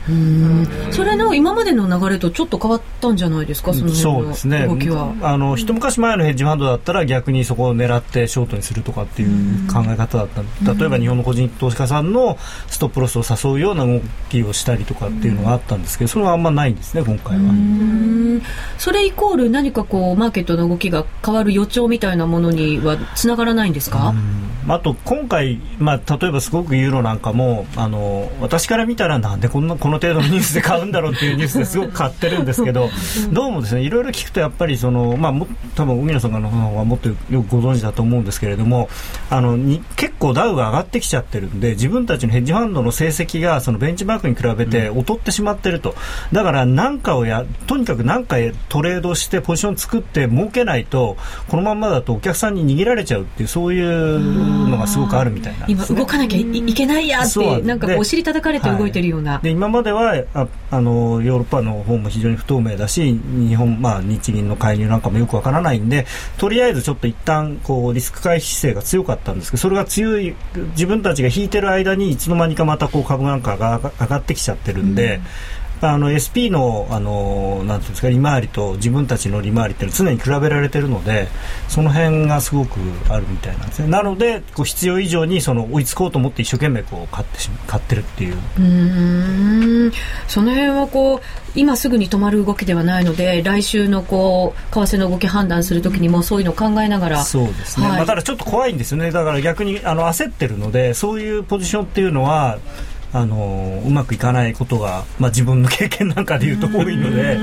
A: それの今までの流れとちょっと変わったんじゃないですか？その
E: そうですね。動きは。あの一昔前のヘッジファンドだったら逆にそこを狙ってショートにするとかっていう考え方だった例えば日本の個人投資家さんのストップロスを誘うような動きをしたりとかっていうのがあったんですけどそれはあんまないんですね今回は。
A: それイコール何かこうマーケットの動きが変わる予兆みたいなものにはつながらないんですか？
E: あと今回、まあ、例えばすごくユーロなんかもあの私から見たらなんでこんなこの程度のニュースで買うんだろうっていうニュースですごく買ってるんですけどどうもですねいろいろ聞くとやっぱりその、まあ、も多分海野さんの方がもっとよくご存知だと思うんですけれどもあのに結構ダウが上がってきちゃってるんで自分たちのヘッジファンドの成績がそのベンチマークに比べて劣ってしまってると、だから何かをやとにかく何かトレードしてポジション作って儲けないとこのままだとお客さんに逃げられちゃうっていうそういうのがすごごくあるみたいなね、
A: 今動かなきゃいいけないやってなんかお尻叩かれて動いてるような、
E: で今まではああのヨーロッパの方も非常に不透明だし日本、まあ、日銀の介入なんかもよくわからないんでとりあえずちょっと一旦こうリスク回避姿勢が強かったんですけどそれが強い自分たちが引いてる間にいつの間にかまたこう株なんかが上がってきちゃってるんで、うんあの SP のあのなんていうんですか利回りと自分たちの利回りって常に比べられてるのでその辺がすごくあるみたいなんですね。なのでこう必要以上にその追いつこうと思って一生懸命こう買ってし買ってるっていう。
A: うん。その辺はこう今すぐに止まる動きではないので来週のこう為替の動き判断するときにもそういうのを考えながら
E: そうですね、はい、まあ、ただちょっと怖いんですよね。だから逆にあの焦ってるのでそういうポジションっていうのはあのうまくいかないことが、まあ、自分の経験なんかでいうと多いので、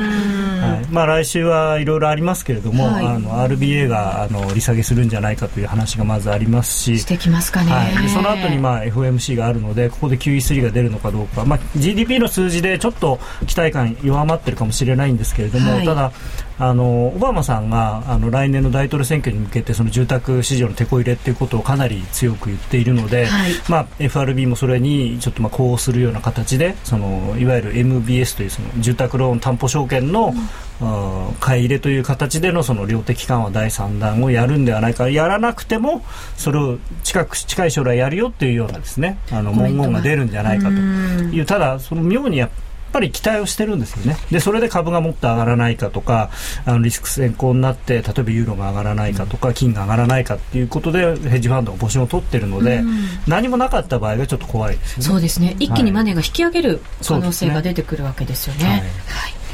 E: はい。まあ、来週はいろいろありますけれども、はい、あの RBA があの利下げするんじゃないかという話がまずありますし
A: してきますかね、は
E: い、でその後にまあ FOMC があるのでここで QE3 が出るのかどうか、まあ、GDP の数字でちょっと期待感弱まってるかもしれないんですけれども、はい、ただあのオバマさんがあの来年の大統領選挙に向けてその住宅市場の手こ入れということをかなり強く言っているので、はい。まあ、FRB もそれにちょっとまあ呼応するような形でそのいわゆる MBS というその住宅ローン担保証券の、うん、買い入れという形でのその量的緩和第3弾をやるんではないか。やらなくてもそれを近く近い将来やるよというようなですねあの文言が出るんじゃないかと。いうただその妙にやっぱり期待をしてるんですよね。で、それで株がもっと上がらないかとか、あのリスク先行になって、例えばユーロが上がらないかとか、金が上がらないかっていうことで、ヘッジファンドが募集を取ってるので、何もなかった場合がちょっと怖いですね。
A: そうですね。一気にマネーが引き上げる可能性が出てくるわけですよね。はい、はい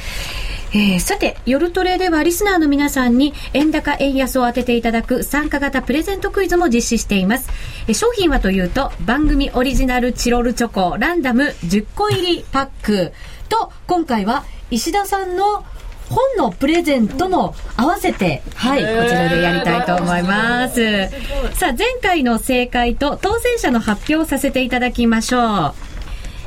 A: えー、さて、夜トレではリスナーの皆さんに円高円安を当てていただく参加型プレゼントクイズも実施しています。えー、商品はというと、番組オリジナルチロルチョコランダム10個入りパックと、今回は石田さんの本のプレゼントも合わせて、はい、こちらでやりたいと思います。さあ、前回の正解と当選者の発表させていただきましょう。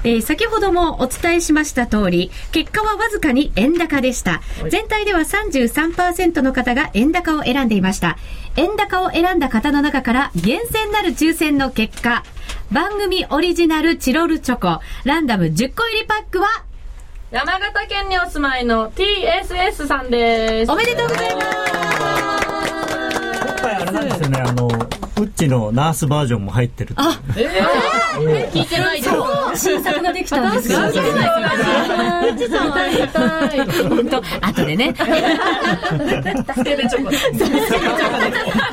A: えー、先ほどもお伝えしました通り、結果はわずかに円高でした。全体では33%の方が円高を選んでいました。円高を選んだ方の中から厳選なる抽選の結果、番組オリジナルチロルチョコ、ランダム10個入りパックは、
D: 山形県にお住まいの TSS さんです。
A: おめでとうございます。
E: 今回あれなんですよね、あの、チのナースバージョンも入ってる
A: あ、えー、聞いてないそう。新作ができたんですよウッチさん会い。たい。本当後でねスケベチョコ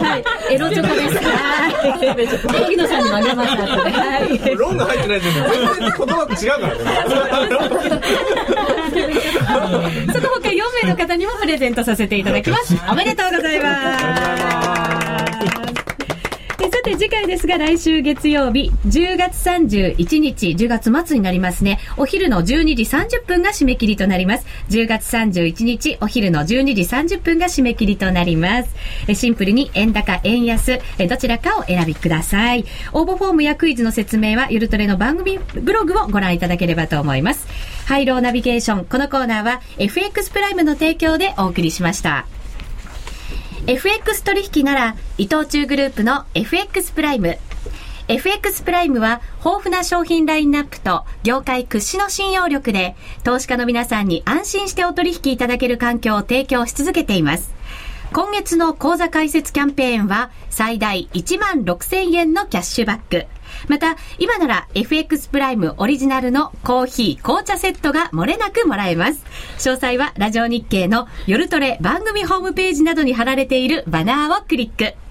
A: はい。エロチョコですはい。荻野さんにもあげます後ではい。
C: ロンが入ってない。全然言葉と違うから
A: ねその他4名の方にもプレゼントさせてい。ただきますおめでとうござい。ますさて次回ですが来週月曜日10月31日10月末になりますね。お昼の12時30分が締め切りとなります。10月31日お昼の12時30分が締め切りとなります。シンプルに円高円安どちらかを選びください。応募フォームやクイズの説明はゆるトレの番組ブログをご覧いただければと思います。ハイローナビゲーションこのコーナーは FX プライムの提供でお送りしました。FX 取引なら伊藤忠グループの FX プライム FX プライムは豊富な商品ラインナップと業界屈指の信用力で投資家の皆さんに安心してお取引いただける環境を提供し続けています。今月の口座開設キャンペーンは最大1万6000円のキャッシュバック。また、今なら FX プライムオリジナルのコーヒー、紅茶セットが漏れなくもらえます。詳細はラジオ日経の夜トレ番組ホームページなどに貼られているバナーをクリック。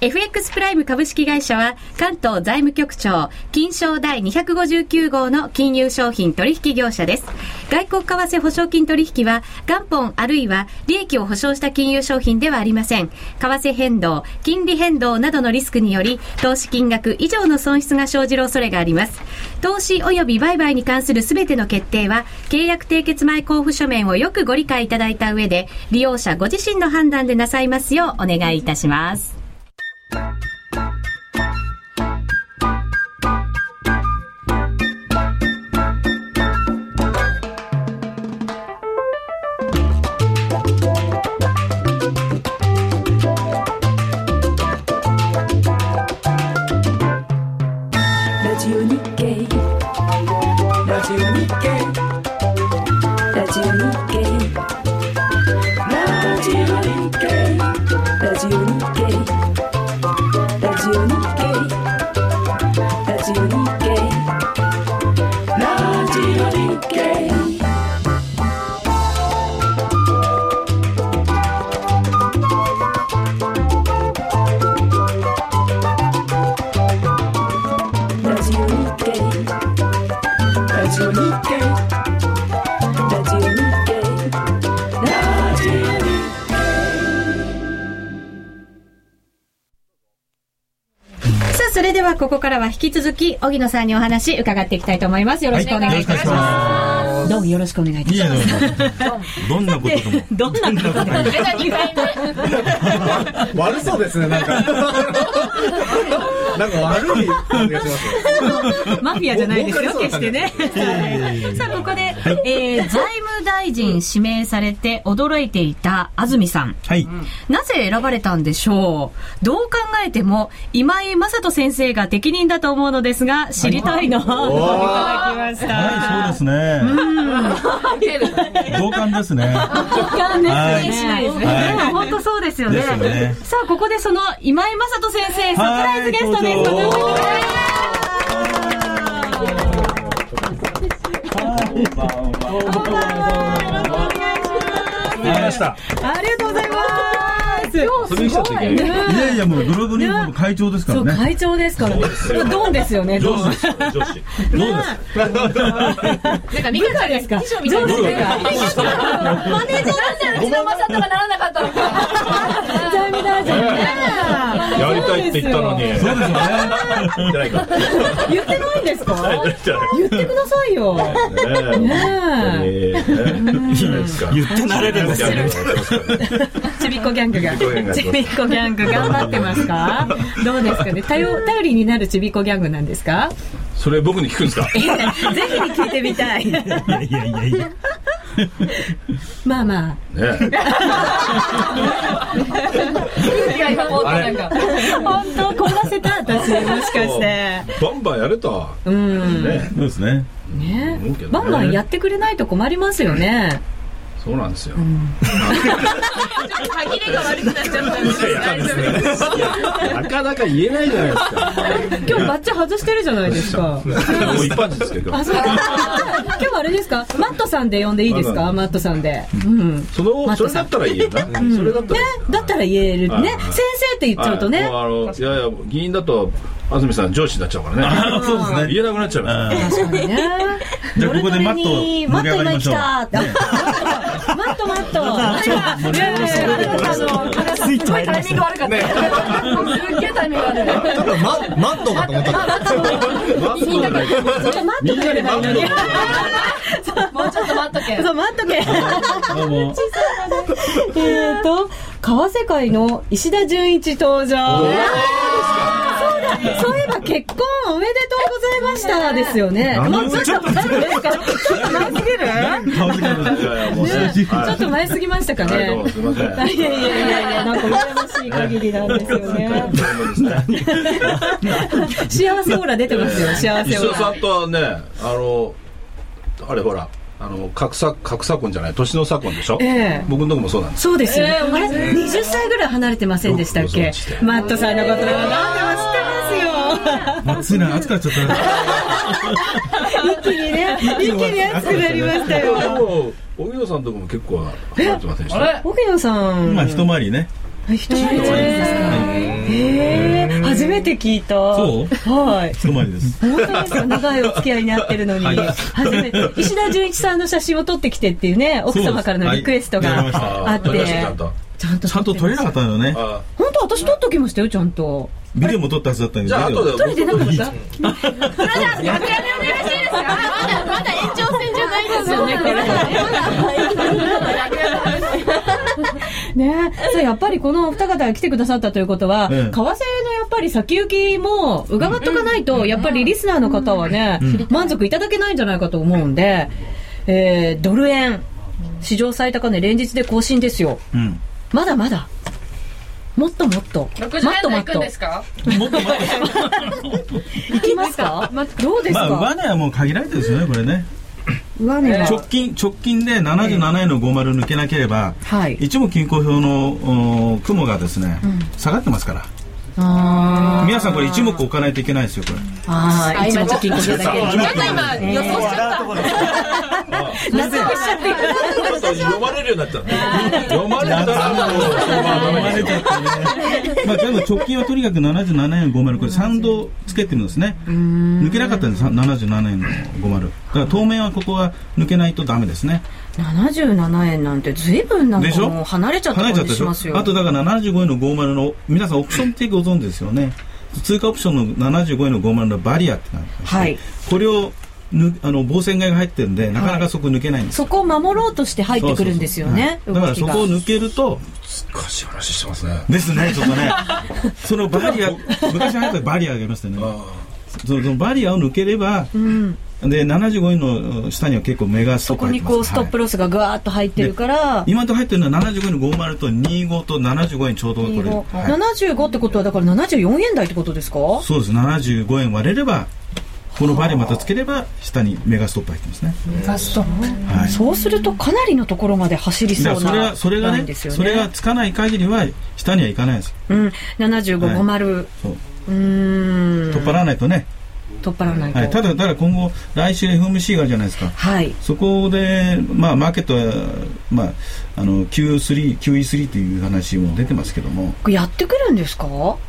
A: FX プライム株式会社は関東財務局長金賞第259号の金融商品取引業者です。外国為替保証金取引は元本あるいは利益を保証した金融商品ではありません。為替変動、金利変動などのリスクにより投資金額以上の損失が生じる恐れがあります。投資及び売買に関するすべての決定は契約締結前交付書面をよくご理解いただいた上で利用者ご自身の判断でなさいますようお願いいたします。は引き続き荻野さんにお話伺っていきたいと思います。よろしくお願いいたします、どうもよろしくお願いいたします。
G: どんなこととも。
A: どんなことで
C: 悪そうですね、なんか。なんか悪い感じがしますよ。[laughs]
A: マフィアじゃないですよ、決してね。さあ、ここで、えー財務大臣指名されて驚いていた安住さん。
G: はい。
A: なぜ選ばれたんでしょう？どう考えても、今井正人先生が適任だと思うのですが、知りたいの、と [laughs] いただきました。
G: はい、そうですね。同感ですね。
A: 感です
G: はい
A: しないですね。
G: はい
A: でも本当そうですよね。
G: ですよね
A: さあ、ここでその今井正人先生、サプライズゲストです。
G: はい
A: ご登場ください
C: ありました。
A: ありがとうございます。
C: い。い
G: やいや、もうグローブリングの会長ですからね。
A: 会長ですからね。ドンですよね、ドン。
C: 上司。
A: なんか、ミカちゃんですか？秘書みたいですか？マネージャーなんでうちのマサトがならなかったのか。財務大臣ね。
C: やりたいって言ったのに。
G: そうですよね。
C: 言ってないか？
A: 言ってないんですか
C: 言って
A: くださいよ。
C: ねえ。
G: 言って慣れるんですよね。
A: ちびっこギャングが。
C: ちびっこギャング
A: ちびっこギャング頑張ってますか？どうですかね？頼頼りになるちびっこギャングなんですか？
C: それ僕に聞くんですか？
A: ぜひ聞いてみたい。
G: いやいやいやいや。
A: まあま。
C: あれ。
A: あ。本当凍らせた私、もしかして。
C: バンバンやれた。
A: うん。
C: ね
G: そうですね。
A: ねバンバンやってくれないと困りますよね。
C: そうなんですよ。
D: 歯切れが悪くなっちゃったんですよ。大丈夫です。
C: なかなか言えないじゃないですか。
A: 今日バッチ外してるじゃないですか。
C: もう一般人ですけど。
A: 今日はあれですか？マットさんで呼んでいいですか？マットさんで。うん。
C: その、それだったらいいよな。それだったら。
A: だったら言えるね。
C: はい
A: 先生って言っちゃうとね
C: あのいやいや議員だと安住さん上司になっちゃうからね。
G: そうですね。
C: 言えなくなっちゃいます。
A: 確かにね。
G: じゃあここでマット
A: にマット今来
G: 盛り上がりましょう
A: た。マットマット。いやいやいやあの
E: スイッチ入りました。
D: 悪かった。すっげえタイミング悪い。
C: ママットかと思った。マットじゃない。[laughs]
A: それマット。
D: もうちょっと待っとけ。
A: そう、待っとけ。えっと、川世界の石田純一登場。そういえば結婚おめでとうございましたですよね。
G: 何
A: もうちょっと前ですか？ちょっと前すぎる？ちょっと前すぎましたかね。いやいやいやいや、なんか羨ましい限りなんですよね。幸せオーラ出てますよ、幸せオーラ。
C: とはねあのあれほらあの格差格差婚じゃない年の差婚でしょ？
A: ええ
C: 僕のとこもそうなんです。
A: そうですよね。あれ、20歳ぐらい離れてませんでしたっけ？マットさんのことは何でも知ってますよ。
G: 暑いな、暑くなっちゃった。
A: 一気にね、一気に熱くなりましたよ。
C: 荻野さんのとこも結構離れてませんでした？
A: 奥野さん。
G: まあ一回りね。
A: 一人ですか？へえ、初めて聞いた。
G: そう。
A: はい。
G: 一回りです。
A: 本当ですか長いお付き合いになってるのに、初めて。石田純一さんの写真を撮ってきてっていうね奥様からのリクエストがあって、
C: ちゃんと。
A: ちゃんと
G: 撮れなかったのよね。
C: あ
A: 本当私撮っときましたよちゃんと。
G: ビデオも撮ったはずだったんだけ
C: じゃあ
G: ど。
C: 後で
A: 撮れてなかった
D: それじゃあ楽屋でお願いしていいですか？まだまだ延長戦じゃないですよねこれ [laughs]
A: ね。そうやっぱりこのお二方が来てくださったということは、
G: ええ。
A: 為替のやっぱり先行きも伺っとかないと、やっぱりリスナーの方はね、満足いただけないんじゃないかと思うんで、えードル円。史上最高値連日で更新ですよ。
G: うん。
A: まだまだ。もっともっと。
D: 60
A: もっともっと。
D: 円台行くんですか？
G: もっと待って。[laughs]
A: いきますか？どうです
G: まあ、
A: か、
G: 上値はもう限られてるんですよね、これね。直近、直近で77円の50抜けなければ、
A: はい。
G: 一目均衡表のお雲がですね、下がってますから。皆さんこれ一目置かないといけないですよ、これ。
A: あー一目金庫だけ
D: ちょっと今予想しちゃった
A: 納得しちゃってる
C: 読まれるようになっちゃった。読まれた
G: まれちゃってね。まあでも直近はとにかく77円50これ3度つけてるんですね。抜けなかったんです77円の50。だから当面はここは抜けないとダメですね。
A: 77円なんて随分なん
G: でしょ？
A: かもう離れちゃった感
G: 離れちゃったでしょ？
A: じしますよ
G: あとだから75円の50の皆さんオプションってご存知ですよね。通貨オプションの75円の50のバリアってなってまして、
A: はい。
G: これをぬあの防戦買いが入ってるんでなかなかそこ抜けないんです、
A: そこを守ろうとして入ってくるんですよね
G: だからそこを抜けると
C: 難しい話してますね。
G: ですねちょっとね。[laughs] そのバリア昔流行ったバリアがありましたね。そのバリアを抜ければ、で75円の下には結構メガスト
A: そこにこうストップロスがぐわーっと入ってるから、
G: 今のとこ入ってるのは75円の50と25と75円ちょうどこれ、はい。
A: 75ってことはだから74円台ってことですか？
G: そうです。75円割れればこのバリアまたつければ下にメガストップ入ってますね。
A: メガストップ、
G: はい。
A: そうするとかなりのところまで走りそうな
G: それがそれがね
A: ね
G: それがつかない限りは下には行かないです
A: うん7550、
G: そう
A: うーん
G: 取っ払わないとね、
A: 取っ払わないと、
G: はい、ただただ今後来週 FMC があるじゃないですか。
A: はい。
G: そこで、まあ、マーケットは、まあ、あの Q3、QE3 という話も出てますけども、
A: やってくるんですか？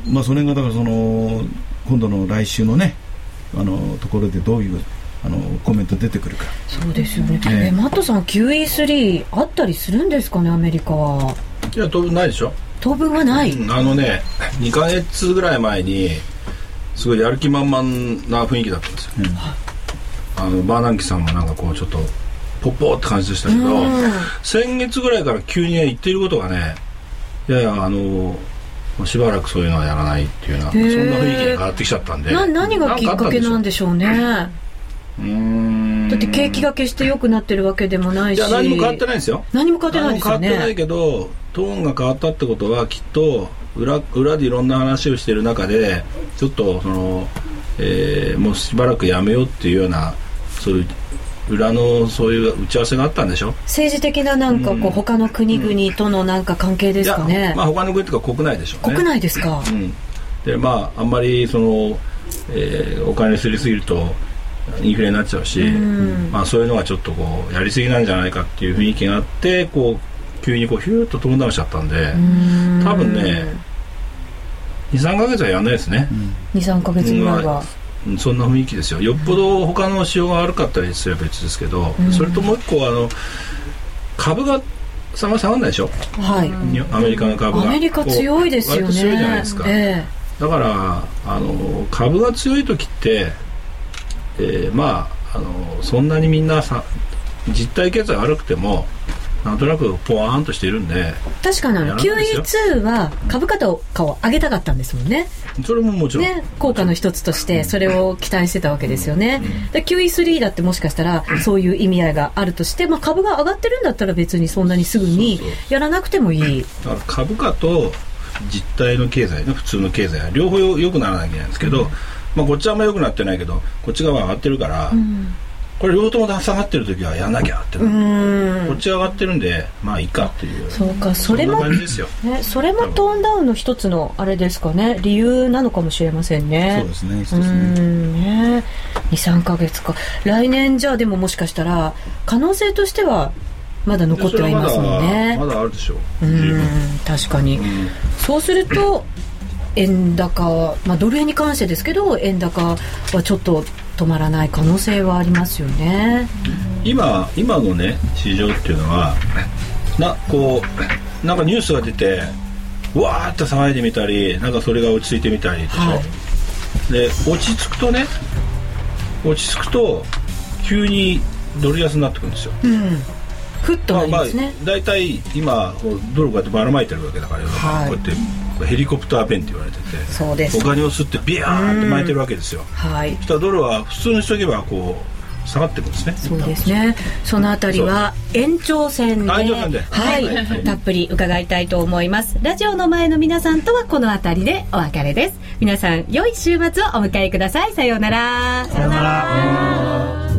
G: まあ、それがだからその今度の来週のねあのところでどういうあのコメント出てくるか。
A: そうですよね、
G: ええ
A: えマットさん QE3 あったりするんですかね？アメリカは。い
C: や当分ないでしょ。
A: 当分はない、
C: うんあのね2か月ぐらい前にすごいやる気満々な雰囲気だったんですよ、あのバーナンキさんがなんかこうちょっとポッポーって感じでしたけど、
A: うん。
C: 先月ぐらいから急にね言っていることがねいやいやあのしばらくそういうのはやらないっていうようなそんな雰囲気に変わってきちゃったんで。
A: な何がきっかけなんでしょうね。だ
C: うーん
A: って景気が決して良くなってるわけでもないし。
C: いや何も変わってないんですよ。
A: 何も変わってないですよ
C: 何も変わってない
A: ね
C: けどトーンが変わったってことはきっと裏裏でいろんな話をしている中でちょっとその、えーもうしばらくやめようっていうようなそういう裏のそういう打ち合わせがあったんでしょ？
A: 政治的ななんかこう、
C: うん。
A: 他の国々とのなんか関係ですか
C: い
A: ね
C: や、まあ、他の国とか国内でしょうね。
A: 国内ですか、
C: うん、でまああんまりその、えーお金すりすぎるとインフレになっちゃうし、
A: うん。
C: まあ、そういうのがちょっとこうやりすぎなんじゃないかっていう雰囲気があってこう急にこうヒューッとトーンダウンしちゃったんで多分ね23か月はやんないですね、
A: 23か月ぐらいは、
C: うんそんな雰囲気ですよ。よっぽど他の仕様が悪かったりすれば別ですけど、
A: うん。
C: それともう一個あの株が下が下がんないでしょ？
A: はい、
C: にアメリカの株が。
A: アメリカ強いですよね。
C: 強いじゃないですか、
A: え。
C: だからあの株が強い時って、えーまああのそんなにみんなさ実体経済悪くてもなんとなくポワーンとしているんで
A: え確かにあの
C: やらないですよ。
A: QE2 は株価とかを上げたかったんですもんね。
C: それももちろん、
A: ね効果の一つとしてそれを期待してたわけですよね、で QE3 だってもしかしたらそういう意味合いがあるとして、まあ、株が上がってるんだったら別にそんなにすぐにやらなくてもいい。
C: 株価と実体の経済の普通の経済は両方よ良くならなきゃいけないんですけど、まあ、こっちはあんま良くなってないけどこっち側は上がってるから、これ両方とも下がってる時はやんなきゃって、
A: うん。
C: こっちが上がってるんでまあいいかっていう。
A: そうかそれもね、それもトーンダウンの一つのあれですかね。理由なのかもしれませんね。
G: そうですね一つ
A: う
G: ね。
A: んね。23か月か。来年じゃあでももしかしたら可能性としてはまだ残ってはいますもんね。
C: まだあるでしょう。
A: うん確かに、
C: うん。
A: そうすると円高、まあ、ドル円に関してですけど円高はちょっと止まらない可能性はありますよね。
C: 今今のね市場っていうのはなこうなんかニュースが出てうわーって騒いでみたりなんかそれが落ち着いてみたりでしょ、
A: はい。
C: で落ち着くとね落ち着くと急にドル安になってくるんですよ。
A: うん。ふっとなり
C: まあ
A: ますね、
C: 大体今ドルこうやってばらまいてるわけだから、
A: はい。
C: こうやってヘリコプターペンって言われてて
A: そうです。
C: お金を吸ってビヤーンって巻いてるわけですよ。
A: はい。
C: そしたらドルは普通にしとけばこう下がってくるんですね。
A: そうですね。そのあたりは
C: 延長戦で、
A: はい、
C: はい。
A: たっぷり伺いたいと思います。ラジオの前の皆さんとはこのあたりでお別れです。皆さん良い週末をお迎えください。さようなら。
K: さよなら